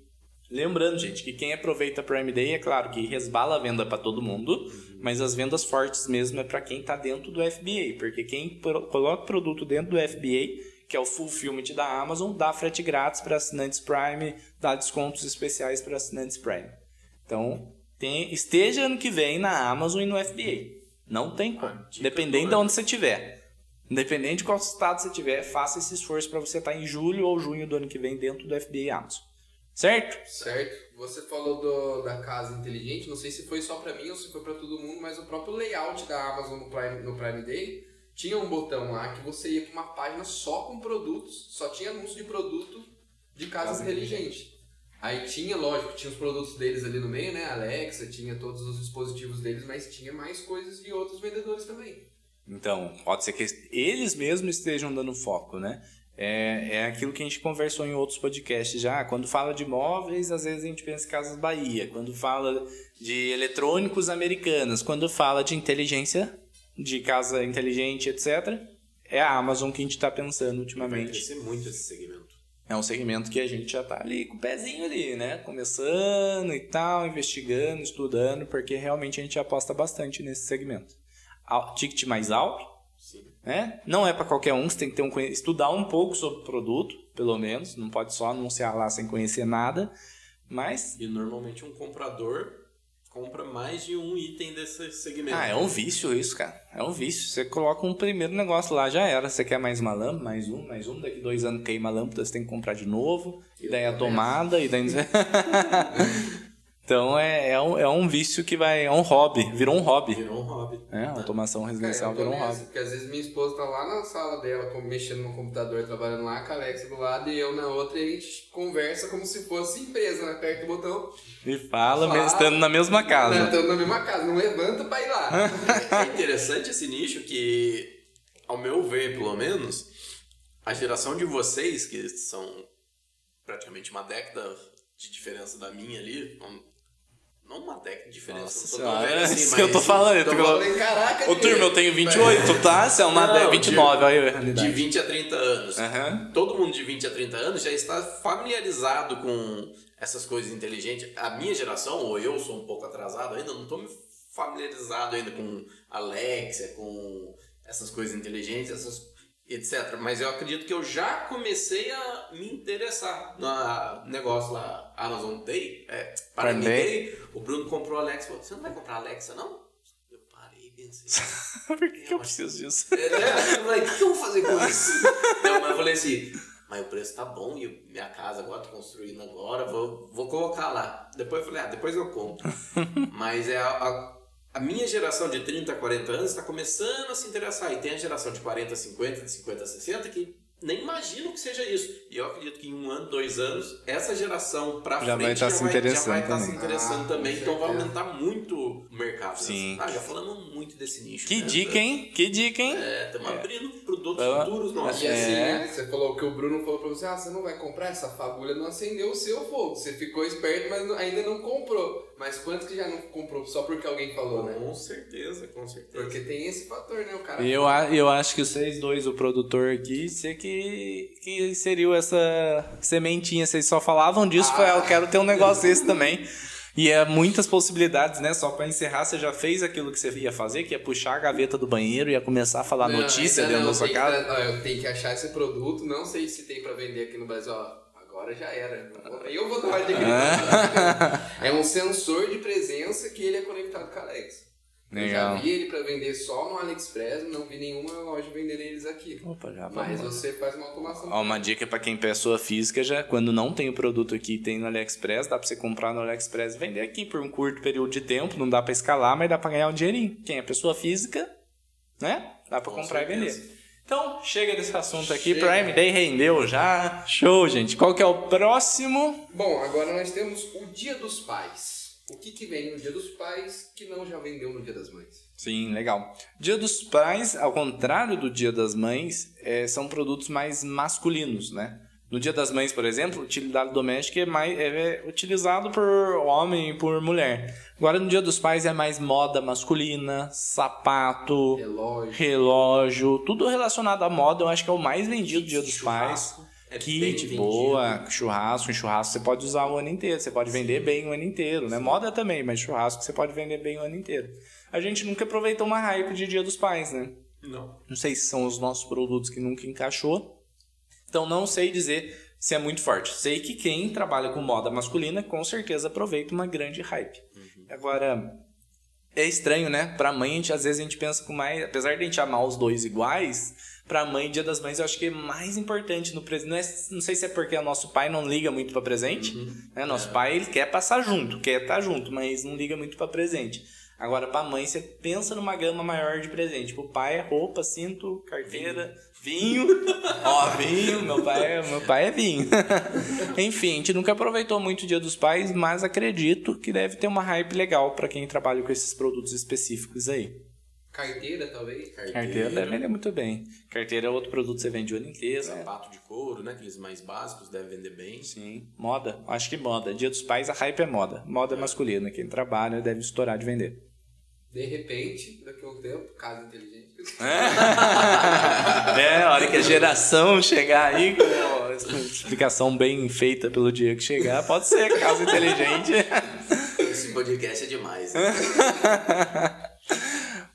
Lembrando, gente, que quem aproveita Prime Day, é claro que resbala a venda para todo mundo, mas as vendas fortes mesmo é para quem está dentro do FBA, porque quem pro- coloca o produto dentro do FBA, que é o Fulfillment da Amazon, dá frete grátis para assinantes Prime, dá descontos especiais para assinantes Prime. Então, tem- esteja ano que vem na Amazon e no FBA. Não tem como. Ah, Dependendo de onde você estiver. Independente de qual estado você estiver, faça esse esforço para você estar em julho ou junho do ano que vem dentro do FBA Amazon. Certo? Certo. Você falou do- da casa inteligente, não sei se foi só pra mim ou se foi pra todo mundo, mas o próprio layout da Amazon no Prime, no Prime Day tinha um botão lá que você ia pra uma página só com produtos, só tinha anúncio de produto de casa, Casa inteligente. Aí tinha, lógico, tinha os produtos deles ali no meio, né? Alexa, tinha todos os dispositivos deles, mas tinha mais coisas de outros vendedores também. Então, pode ser que eles mesmos estejam dando foco, né? É, é aquilo que a gente conversou em outros podcasts já. Quando fala de móveis, às vezes a gente pensa em Casas Bahia. Quando fala de eletrônicos americanos, quando fala de inteligência, de casa inteligente, etc., é a Amazon que a gente está pensando Vai ultimamente. crescer muito esse segmento. É um segmento que a gente já tá ali com o pezinho ali, né? Começando e tal, investigando, estudando, porque realmente a gente aposta bastante nesse segmento. Ticket mais alto. Né? Não é para qualquer um, você tem que ter um, estudar um pouco sobre o produto, pelo menos. Não pode só anunciar lá sem conhecer nada. Mas, E normalmente um comprador compra mais de um item desse segmento. ah, é um vício isso, cara. É um vício. Você coloca um primeiro negócio lá, já era. Você quer mais uma lâmpada, mais um, mais um. Daqui dois anos queima a lâmpada, você tem que comprar de novo. E daí a tomada, e daí... Então é, é, um, é um vício que vai. É um hobby, virou um hobby. Virou um hobby. É, automação residencial tô virou um hobby. porque às vezes minha esposa tá lá na sala dela, mexendo no computador, trabalhando lá, com a Alexa do lado, e eu na outra, e a gente conversa como se fosse empresa, né? Aperta o botão. E fala, Fala. estando na mesma Né? casa. Tô na mesma casa, não levanta pra ir lá. É interessante esse nicho que, ao meu ver, pelo menos, a geração de vocês, que são praticamente uma década de diferença da minha ali, não- não uma década de diferença, Nossa não sou senhora, tão velho é assim, isso mas que eu tô falando. Eu Tô tô falando, caraca, Ô, turma, eu tenho 28, tá? Você é uma Não, de- de- 29, olha aí a de realidade. 20 a 30 anos. Aham. Todo mundo de 20 a 30 anos já está familiarizado com essas coisas inteligentes. A minha geração, ou eu sou um pouco atrasado ainda, não estou me familiarizado ainda com Alexia, com essas coisas inteligentes, essas etc. Mas eu acredito que eu já comecei a me interessar no negócio lá, Amazon Day, é, Prime Prime Day. O Bruno comprou a Alexa. Falou, Você não vai comprar a Alexa, não? Eu parei e pensei. Por que, que eu preciso disso? É, né? Eu falei, o que que eu vou fazer com isso? Não, mas eu falei assim, mas o preço tá bom e minha casa agora, tô construindo agora, vou, vou colocar lá. Depois eu falei, ah, depois eu compro. mas é a, a, a minha geração de 30, 40 anos está começando a se interessar. E tem a geração de 40, 50, de 50, 60 que nem imagino que seja isso. E eu acredito que em um ano, dois anos, essa geração pra Já frente vai tá se já vai interessando estar se também. interessando Ah, também. Então vai aumentar muito o mercado. né? Sim. Ah, já falamos muito desse nicho. Que né? dica, hein? Que dica, hein? É, estamos abrindo produtos Ah, futuros nossos. E assim, É. né? Você falou que o Bruno falou pra você, ah, você não vai comprar? Essa fagulha não acendeu o seu fogo. Você ficou esperto, mas ainda não comprou. Mas quantos que já não comprou só porque alguém falou, né? Com certeza, com certeza. Porque tem esse fator, né? O cara. E eu, a- eu acho que vocês dois, o produtor aqui, você que, que inseriu essa sementinha. Vocês só falavam disso, foi, "Ah, eu quero ter um negócio desse também. E é muitas possibilidades, né? Só pra encerrar, você já fez aquilo que você ia fazer, que ia puxar a gaveta do banheiro e ia começar a falar Não, notícia dentro não, da sua tem que casa. ó, eu tenho que achar esse produto, não sei se tem pra vender aqui no Brasil. Ó, agora já era. Aí eu vou dar uma dica. é um sensor de presença que ele é conectado com a Alexa. Eu já Legal. vi ele pra vender só no AliExpress, não vi nenhuma loja vendendo eles aqui. Opa, já Mas vamos. você faz uma automação. Ó, uma dica pra quem é pessoa física, já quando não tem o produto aqui e tem no AliExpress, dá pra você comprar no AliExpress e vender aqui por um curto período de tempo, não dá pra escalar, mas dá pra ganhar um dinheirinho. Quem é pessoa física, né? Dá pra Com comprar e certeza. vender. Então, chega desse assunto aqui, Chega. Prime Day rendeu já. Show, gente. Qual que é o próximo? Bom, agora nós temos o Dia dos Pais. O que, que vem no Dia dos Pais que não já vendeu no Dia das Mães? Sim, legal. Dia dos Pais, ao contrário do Dia das Mães, é, são produtos mais masculinos, né? No Dia das Mães, por exemplo, utilidade doméstica é, mais, é utilizado por homem e por mulher. Agora, no Dia dos Pais é mais moda masculina, sapato, Relógio. relógio, tudo relacionado à moda. Eu acho que é o mais vendido do Dia dos Pais. É Kit, boa, churrasco, em churrasco você pode usar o ano inteiro, você pode vender bem o ano inteiro, né? Moda também, mas churrasco você pode vender bem o ano inteiro. A gente nunca aproveitou uma hype de Dia dos Pais, né? Não. Não sei se são os nossos produtos que nunca encaixou. Então não sei dizer se é muito forte. Sei que quem trabalha com moda masculina com certeza aproveita uma grande hype. Agora é estranho, né? Pra mãe, a gente, às vezes a gente pensa com mais, apesar de a gente amar os dois iguais, pra mãe, Dia das Mães, eu acho que é mais importante no presente. Não, é- não sei se é porque o nosso pai não liga muito pra presente, né? Nosso pai ele quer passar junto, quer estar junto, mas não liga muito pra presente. Agora, pra mãe, você pensa numa gama maior de presente. Pro pai é roupa, cinto, carteira, vinho. Ó, vinho, meu pai, é- meu pai é vinho. Enfim, a gente nunca aproveitou muito o Dia dos Pais, mas acredito que deve ter uma hype legal pra quem trabalha com esses produtos específicos aí. Carteira, talvez. Carteira deve vender muito bem. Carteira é outro produto que você vende o ano inteiro. né? Sapato de couro, né? Aqueles mais básicos, deve vender bem. Sim. Moda. Acho que moda. Dia dos Pais, a hype é moda. Moda masculina. Quem trabalha deve estourar de vender. De repente, daqui a um tempo, casa inteligente. É, a hora que a geração chegar aí com explicação bem feita pelo dia que chegar, pode ser casa inteligente. Esse podcast é demais. né?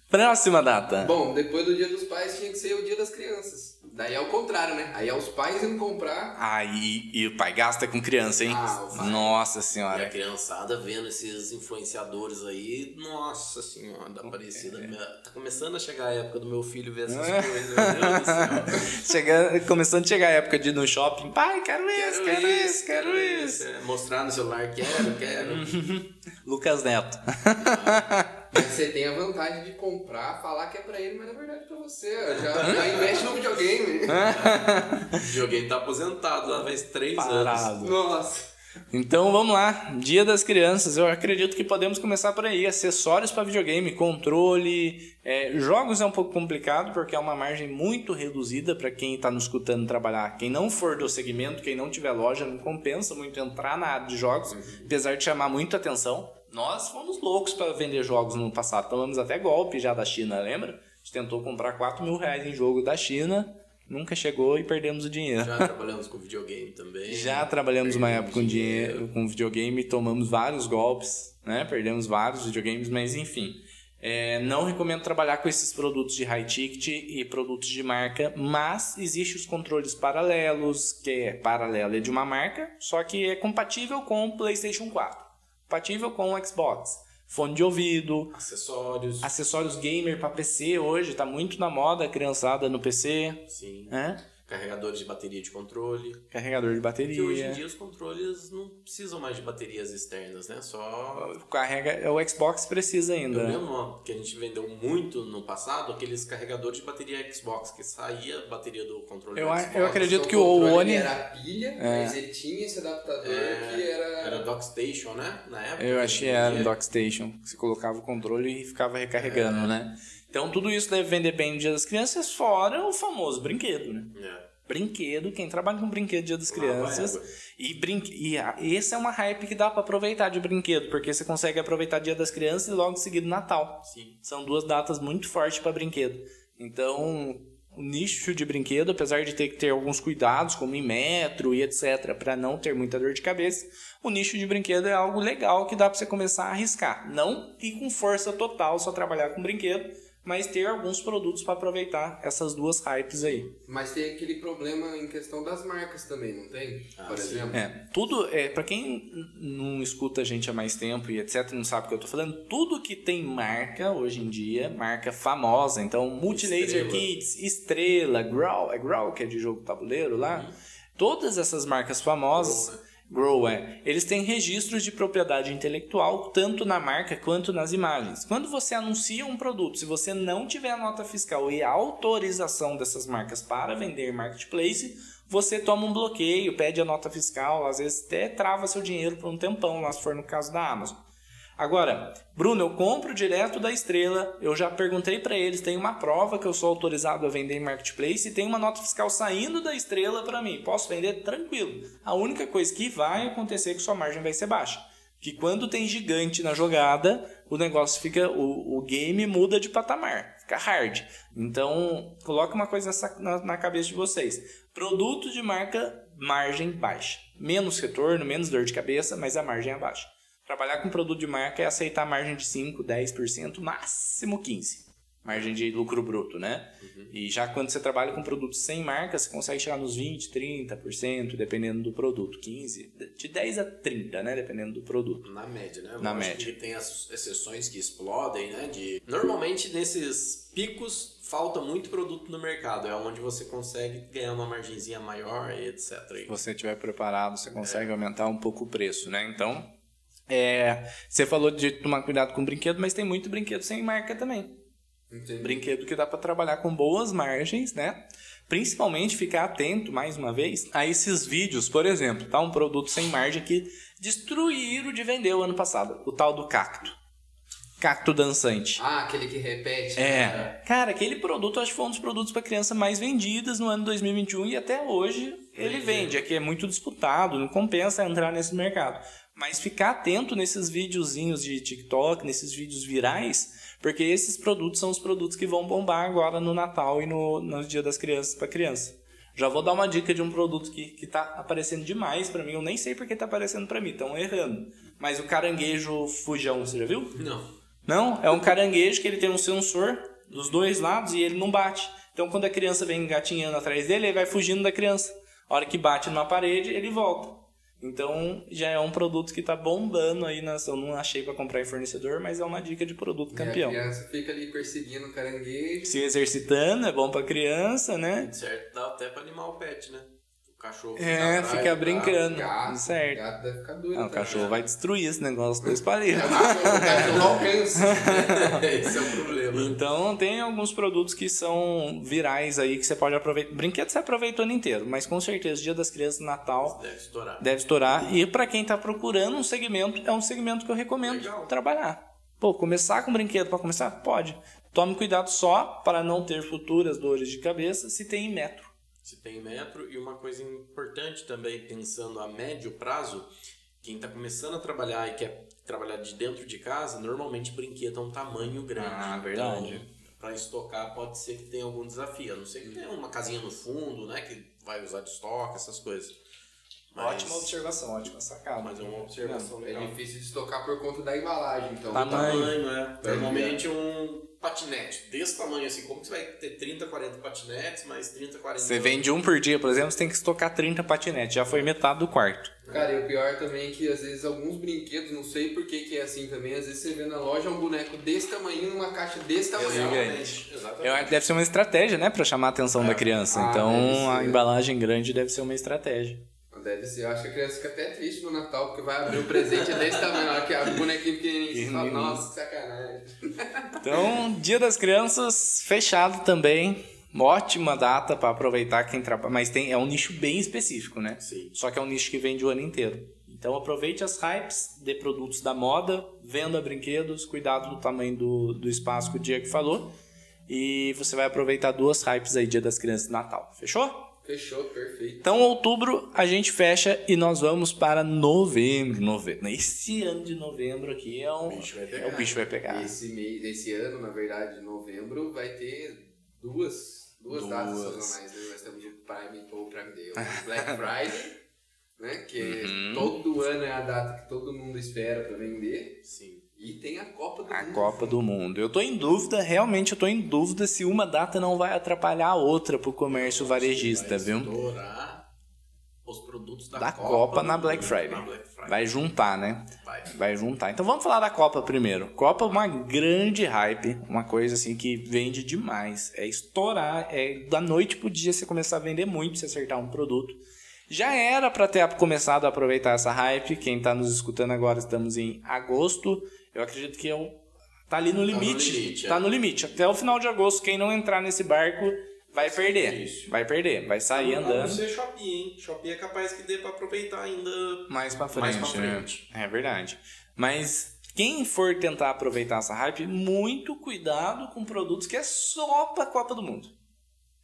Próxima data. Bom, depois do Dia dos Pais tinha que ser o Dia das Crianças. Daí é o contrário, né? Aí é os pais indo comprar. Aí, e o pai gasta com criança, hein? Ah. Nossa E a senhora. criançada vendo esses influenciadores aí, nossa senhora, da parecida. Tá começando a chegar a época do meu filho ver essas É. coisas, meu Deus do céu. Chega, começando a chegar a época de ir no shopping. Pai, quero isso, quero, isso, quero isso. É, mostrar no celular, quero, quero. Lucas Neto. Mas você tem a vantagem de comprar, falar que é pra ele, mas na verdade é pra você. Já, já investe no videogame. O videogame tá aposentado lá faz três anos. Parado. Nossa. Então vamos lá, Dia das Crianças. Eu acredito que podemos começar por aí. Acessórios para videogame, controle. é, jogos é um pouco complicado porque é uma margem muito reduzida para quem está nos escutando trabalhar. Quem não for do segmento, quem não tiver loja, não compensa muito entrar na área de jogos, apesar de chamar muita atenção. Nós fomos loucos para vender jogos no passado. Tomamos até golpe já da China, lembra? A gente tentou comprar 4 mil reais em jogo da China, nunca chegou e perdemos o dinheiro. Já trabalhamos com videogame também. Já trabalhamos uma época com dinheiro, com videogame, tomamos vários golpes, né? Perdemos vários videogames, mas enfim. É, não recomendo trabalhar com esses produtos de high ticket e produtos de marca, mas existe os controles paralelos, que é paralelo é de uma marca, só que é compatível com o PlayStation 4, compatível com o Xbox, fone de ouvido, Acessórios. acessórios gamer para PC hoje, tá muito na moda a criançada no PC, Sim. né? Carregadores de bateria de controle. Carregador de Porque hoje em bateria. dia os controles não precisam mais de baterias externas, né? Só. Carrega, o Xbox precisa ainda. Eu né? lembro ó, que a gente vendeu muito no passado aqueles carregadores de bateria Xbox, que saía a bateria do controle Eu do Xbox. eu acredito Então, que o controle One- era pilha, mas ele tinha esse adaptador que era. Era Dockstation, né? Na época. Eu que era Dockstation. que Você colocava o controle e ficava recarregando, né? Então tudo isso deve vender bem no Dia das Crianças, fora o famoso brinquedo, né? É. Brinquedo, quem trabalha com brinquedo Dia das Crianças. égua. E, brinque... e a- esse é uma hype que dá pra aproveitar de brinquedo, porque você consegue aproveitar Dia das Crianças e logo em seguida Natal. Sim. São duas datas muito fortes para brinquedo. Então, o nicho de brinquedo, apesar de ter que ter alguns cuidados, como em metro e etc, para não ter muita dor de cabeça, o nicho de brinquedo é algo legal que dá para você começar a arriscar. Não ir com força total só trabalhar com brinquedo, mas ter alguns produtos para aproveitar essas duas hypes aí. Mas tem aquele problema em questão das marcas também, não tem? Ah, Por sim. exemplo. É, tudo é para quem não escuta a gente há mais tempo e etc, não sabe o que eu tô falando, tudo que tem marca hoje em dia, marca famosa, então Multilaser. Kids, Estrela, Growl, é Growl que é de jogo tabuleiro lá. Todas essas marcas famosas, Grow, né? Grow é, eles têm registros de propriedade intelectual tanto na marca quanto nas imagens. Quando você anuncia um produto, se você não tiver a nota fiscal e a autorização dessas marcas para vender em marketplace, você toma um bloqueio, pede a nota fiscal, às vezes até trava seu dinheiro por um tempão, lá se for no caso da Amazon. Agora, Bruno, eu compro direto da Estrela, eu já perguntei para eles, tem uma prova que eu sou autorizado a vender em marketplace e tem uma nota fiscal saindo da Estrela para mim. Posso vender tranquilo. A única coisa que vai acontecer é que sua margem vai ser baixa. Que quando tem gigante na jogada, o negócio fica. O, o game muda de patamar, fica hard. Então, coloque uma coisa nessa- na, na cabeça de vocês: produto de marca, margem baixa. Menos retorno, menos dor de cabeça, mas a margem é baixa. Trabalhar com produto de marca é aceitar margem de 5, 10%, máximo 15%. Margem de lucro bruto, né? E já quando você trabalha com produtos sem marca, você consegue chegar nos 20, 30%, dependendo do produto. 15, de 10 a 30, né? Dependendo do produto. Na média, né? Na Lógico média. que tem as exceções que explodem, né? De... Normalmente nesses picos falta muito produto no mercado. É onde você consegue ganhar uma margenzinha maior e etc. Se você estiver preparado, você consegue aumentar um pouco o preço, né? Então, é, você falou de tomar cuidado com brinquedo, mas tem muito brinquedo sem marca também. Entendi. Brinquedo que dá para trabalhar com boas margens, né? Principalmente ficar atento, mais uma vez, a esses vídeos. Por exemplo, tá um produto sem margem que destruíram de vender o ano passado. O tal do cacto. Cacto dançante. Ah, aquele que repete. né? É. Cara, aquele produto acho que foi um dos produtos para criança mais vendidos no ano 2021 e até hoje ele vende. Aqui é muito disputado, não compensa entrar nesse mercado. Mas ficar atento nesses videozinhos de TikTok, nesses vídeos virais, porque esses produtos são os produtos que vão bombar agora no Natal e no, no Dia das Crianças para criança. Já vou dar uma dica de um produto que, que tá aparecendo demais para mim. Eu nem sei porque tá aparecendo para mim, estão errando. Mas o caranguejo fujão, você já viu? Não. Não, é um caranguejo que ele tem um sensor dos dois lados e ele não bate. Então quando a criança vem engatinhando atrás dele, ele vai fugindo da criança. A hora que bate numa parede, ele volta. Então já é um produto que tá bombando aí nas. Eu não achei para comprar em fornecedor, mas é uma dica de produto campeão. E a criança fica ali perseguindo o caranguejo. Se exercitando, é bom pra criança, né? Certo, dá até pra animar o pet, né? O cachorro É, fica tá? brincando. Gato, certo. gato deve ficar doido. Ah, o cachorro vai destruir esse negócio dois. O cachorro, o alcança. Esse é o problema. Então tem alguns produtos que são virais aí que você pode aproveitar. Brinquedo você aproveita o ano inteiro, mas com certeza Dia das Crianças, Natal Deve estourar. deve estourar. E para quem tá procurando um segmento, é um segmento que eu recomendo Legal. trabalhar. Pô, começar com brinquedo para começar? Pode. Tome cuidado só para não ter futuras dores de cabeça se tem em metro. Se tem metro. E uma coisa importante também, pensando a médio prazo, quem está começando a trabalhar e quer trabalhar de dentro de casa, normalmente brinquedo é um tamanho grande. Ah, verdade. Então, para estocar pode ser que tenha algum desafio. A não ser que tenha uma casinha no fundo, né? Que vai usar de estoque, essas coisas. Mas- Ótima observação, ótima sacada. Mas é uma observação É legal. difícil de estocar por conta da embalagem, então. Tamanho. tamanho, é. Normalmente um patinete desse tamanho assim, como que você vai ter 30, 40 patinetes, mais 30, 40... Você vende um por dia, por exemplo, você tem que estocar 30 patinetes. Já foi metade do quarto. Cara, e o pior também é que às vezes alguns brinquedos, não sei por que, que é assim também, às vezes você vê na loja um boneco desse tamanho numa caixa desse tamanho. Exatamente. Exatamente. Eu acho que deve ser uma estratégia, né? Pra chamar a atenção da criança. Ah, então, a embalagem grande deve ser uma estratégia. Deve ser, eu acho que a criança fica até triste no Natal, porque vai abrir o presente desse tamanho, hora que bonequinho pequenininho, você fala, nossa, que sacanagem. Então, Dia das Crianças fechado também. Ótima data pra aproveitar quem trabalha. Mas tem, é um nicho bem específico, né? Sim. Só que é um nicho que vende o ano inteiro. Então aproveite as hypes de produtos da moda, venda brinquedos, cuidado do tamanho do, do espaço que o Diego falou. E você vai aproveitar duas hypes aí, Dia das Crianças e Natal. Fechou? Fechou, perfeito. Então, outubro a gente fecha e nós vamos para novembro. novembro. Esse ano de novembro aqui é um. O bicho vai é, pegar. o bicho vai pegar. Esse, mês, esse ano, na verdade, de novembro, vai ter duas, duas, Duas. datas sazonais. Né? Nós temos o Prime ou Prime Day. Black Friday, né? Que Uhum. todo ano é a data que todo mundo espera pra vender. Sim. E tem a Copa do A Mundo. Copa do Mundo. Eu tô em dúvida, realmente eu tô em dúvida se uma data não vai atrapalhar a outra pro comércio varejista, viu? Estourar os produtos da, Da Copa, Copa na Black Friday. Na Black Friday. Vai juntar, né? Vai. Vai juntar. Então vamos falar da Copa primeiro. Copa é uma grande hype, uma coisa assim que vende demais. É estourar, é da noite pro dia você começar a vender muito se acertar um produto. Já era para ter começado a aproveitar essa hype. Quem tá nos escutando agora, estamos em agosto. Eu acredito que é o tá ali no limite. limite, é. tá no limite. Até o final de agosto, quem não entrar nesse barco vai perder. difícil. Vai perder, vai sair A não andando. ser Shopee, hein? Shopee é capaz que dê pra aproveitar ainda Mais pra frente, mais pra né? frente. É verdade. Mas quem for tentar aproveitar essa hype, muito cuidado com produtos que é só pra Copa do Mundo.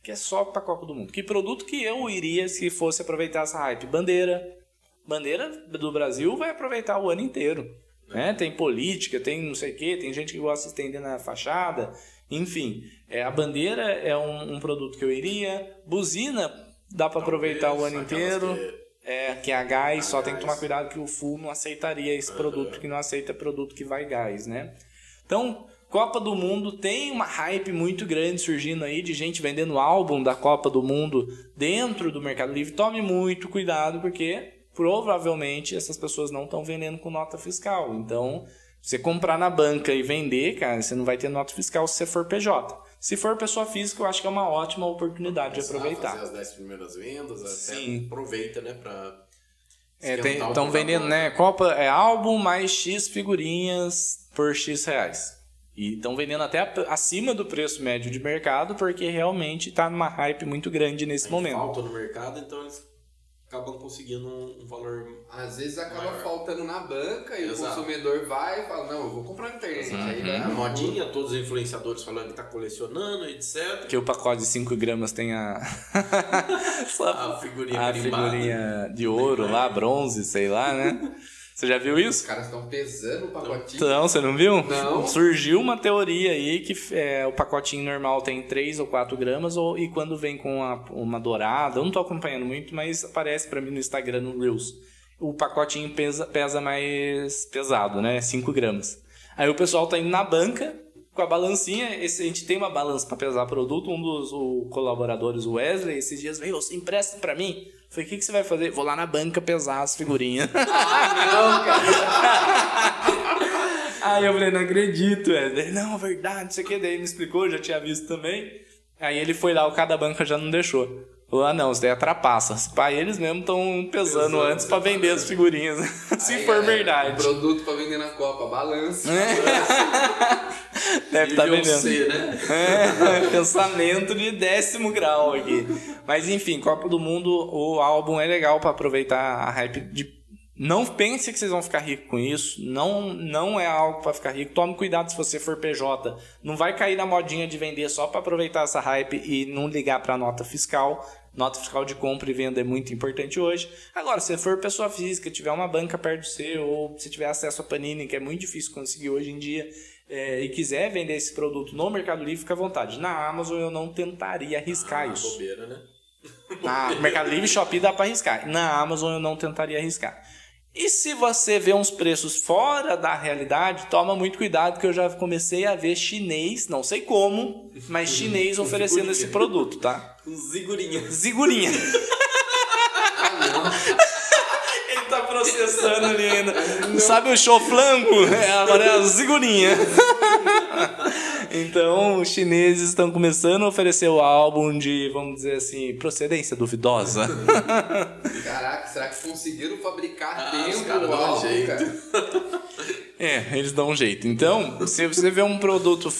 Que é só pra Copa do Mundo. Que produto que eu iria se fosse aproveitar essa hype? Bandeira. Bandeira do Brasil vai aproveitar o ano inteiro. Né? Tem política, tem não sei o quê, tem gente que gosta de estender na fachada. Enfim, é, a bandeira é um, um produto que eu iria. Buzina dá pra aproveitar o ano inteiro. que- É, que é a gás, A só tem que gás. tomar cuidado que o full não aceitaria esse produto, que não aceita produto que vai gás, né? Então, Copa do Mundo tem uma hype muito grande surgindo aí de gente vendendo álbum da Copa do Mundo dentro do Mercado Livre. Tome muito cuidado, porque provavelmente essas pessoas não estão vendendo com nota fiscal. Então, você comprar na banca e vender, cara, você não vai ter nota fiscal se você for PJ. Se for pessoa física, eu acho que é uma ótima oportunidade de Começar a aproveitar. Fazer as 10 primeiras vendas, Sim. aproveita, né, pra É, estão vendendo, né? Copa é álbum mais X figurinhas por X reais. E estão vendendo até acima do preço médio de mercado, porque realmente está numa hype muito grande nesse Tem momento. falta no mercado, então eles acabam conseguindo um, um valor Às vezes acaba Maior. faltando na banca e Exato. o consumidor vai e fala, não, eu vou comprar na internet. Aí É a modinha, todos os influenciadores falando que tá colecionando, etc. Que o pacote de 5 gramas tem a. A figurinha a figurinha de ouro lá, bronze, sei lá, né? Você já viu Os isso? caras estão pesando o pacotinho. Não, você não viu? Não. Surgiu uma teoria aí que é, o pacotinho normal tem 3 ou 4 gramas ou, e quando vem com a- uma dourada, eu não tô acompanhando muito, mas aparece pra mim no Instagram, no Reels. O pacotinho pesa, pesa mais pesado, né? 5 gramas. Aí o pessoal tá indo na banca com a balancinha, esse, a gente tem uma balança para pesar produto, um dos colaboradores, o Wesley, esses dias veio, você empresta para mim? Falei, o que, que você vai fazer? Vou lá na banca pesar as figurinhas. Ah, não, cara. Aí eu falei, não acredito, Wesley. Não, verdade, isso aqui. Daí ele me explicou, já tinha visto também. Aí ele foi lá, o cada banca já não deixou. Falou, ah não, isso daí é trapaça. Para eles mesmo estão pesando antes para vender as figurinhas. Se Aí, for galera, verdade. Produto pra vender na Copa, balança. Deve estar Nível vendendo. C, né? É, pensamento de décimo grau aqui. Mas enfim, Copa do Mundo, o álbum é legal pra aproveitar a hype de. Não pense que vocês vão ficar ricos com isso. Não, não é algo pra ficar rico. Tome cuidado se você for PJ. Não vai cair na modinha de vender só pra aproveitar essa hype e não ligar pra nota fiscal. Nota fiscal de compra e venda é muito importante hoje. Agora, se for pessoa física, tiver uma banca perto do seu, ou se tiver acesso a Panini, que é muito difícil conseguir hoje em dia, é, e quiser vender esse produto no Mercado Livre, fica à vontade. Na Amazon eu não tentaria arriscar Ah, isso. bobeira, né? Na Mercado Livre Shopee dá para arriscar. Na Amazon eu não tentaria arriscar. E se você vê uns preços fora da realidade, toma muito cuidado que eu já comecei a ver chinês, não sei como, mas chinês oferecendo esse produto, tá? Com zigurinha. Zigurinha. Ele tá processando ali ainda. Sabe o show flanco? É, agora é a zigurinha. Então, os chineses estão começando a oferecer o álbum de, vamos dizer assim, procedência duvidosa. Será que conseguiram fabricar Ah, tempo os caras o dão um álbum, jeito. cara? É, eles dão um jeito. Então, se você vê um produto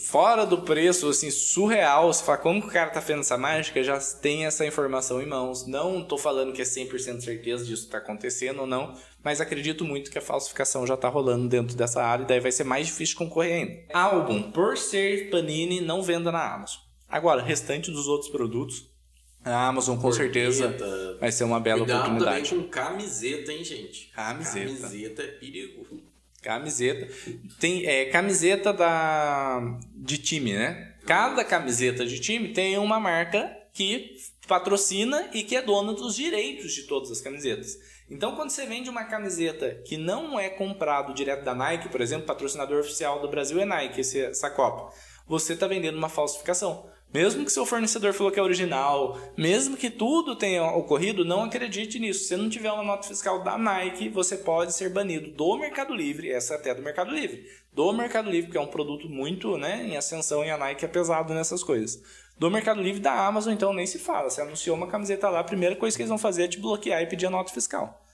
fora do preço, assim, surreal, você fala como que o cara tá fazendo essa mágica, já tem essa informação em mãos. Não tô falando que é 100% certeza disso tá acontecendo ou não, mas acredito muito que a falsificação já tá rolando dentro dessa área e daí vai ser mais difícil de concorrer ainda. Álbum, por ser Panini, não venda na Amazon. Agora, restante dos outros produtos, a Amazon com certeza Corneta. vai ser uma bela Cuidado oportunidade. também com camiseta, hein, gente? Camiseta. Camiseta é perigo. Camiseta. Tem é, camiseta da de time, né? Cada camiseta de time tem uma marca que patrocina e que é dona dos direitos de todas as camisetas. Então, quando você vende uma camiseta que não é comprado direto da Nike, por exemplo, patrocinador oficial do Brasil é Nike, esse- essa Copa, você está vendendo uma falsificação. Mesmo que seu fornecedor falou que é original, mesmo que tudo tenha ocorrido, não acredite nisso. Se não tiver uma nota fiscal da Nike, você pode ser banido do Mercado Livre, essa é até do Mercado Livre. Do Mercado Livre, que é um produto muito né, em ascensão e a Nike é pesado nessas coisas. Do Mercado Livre da Amazon, então, nem se fala. Você anunciou uma camiseta lá, a primeira coisa que eles vão fazer é te bloquear e pedir a nota fiscal.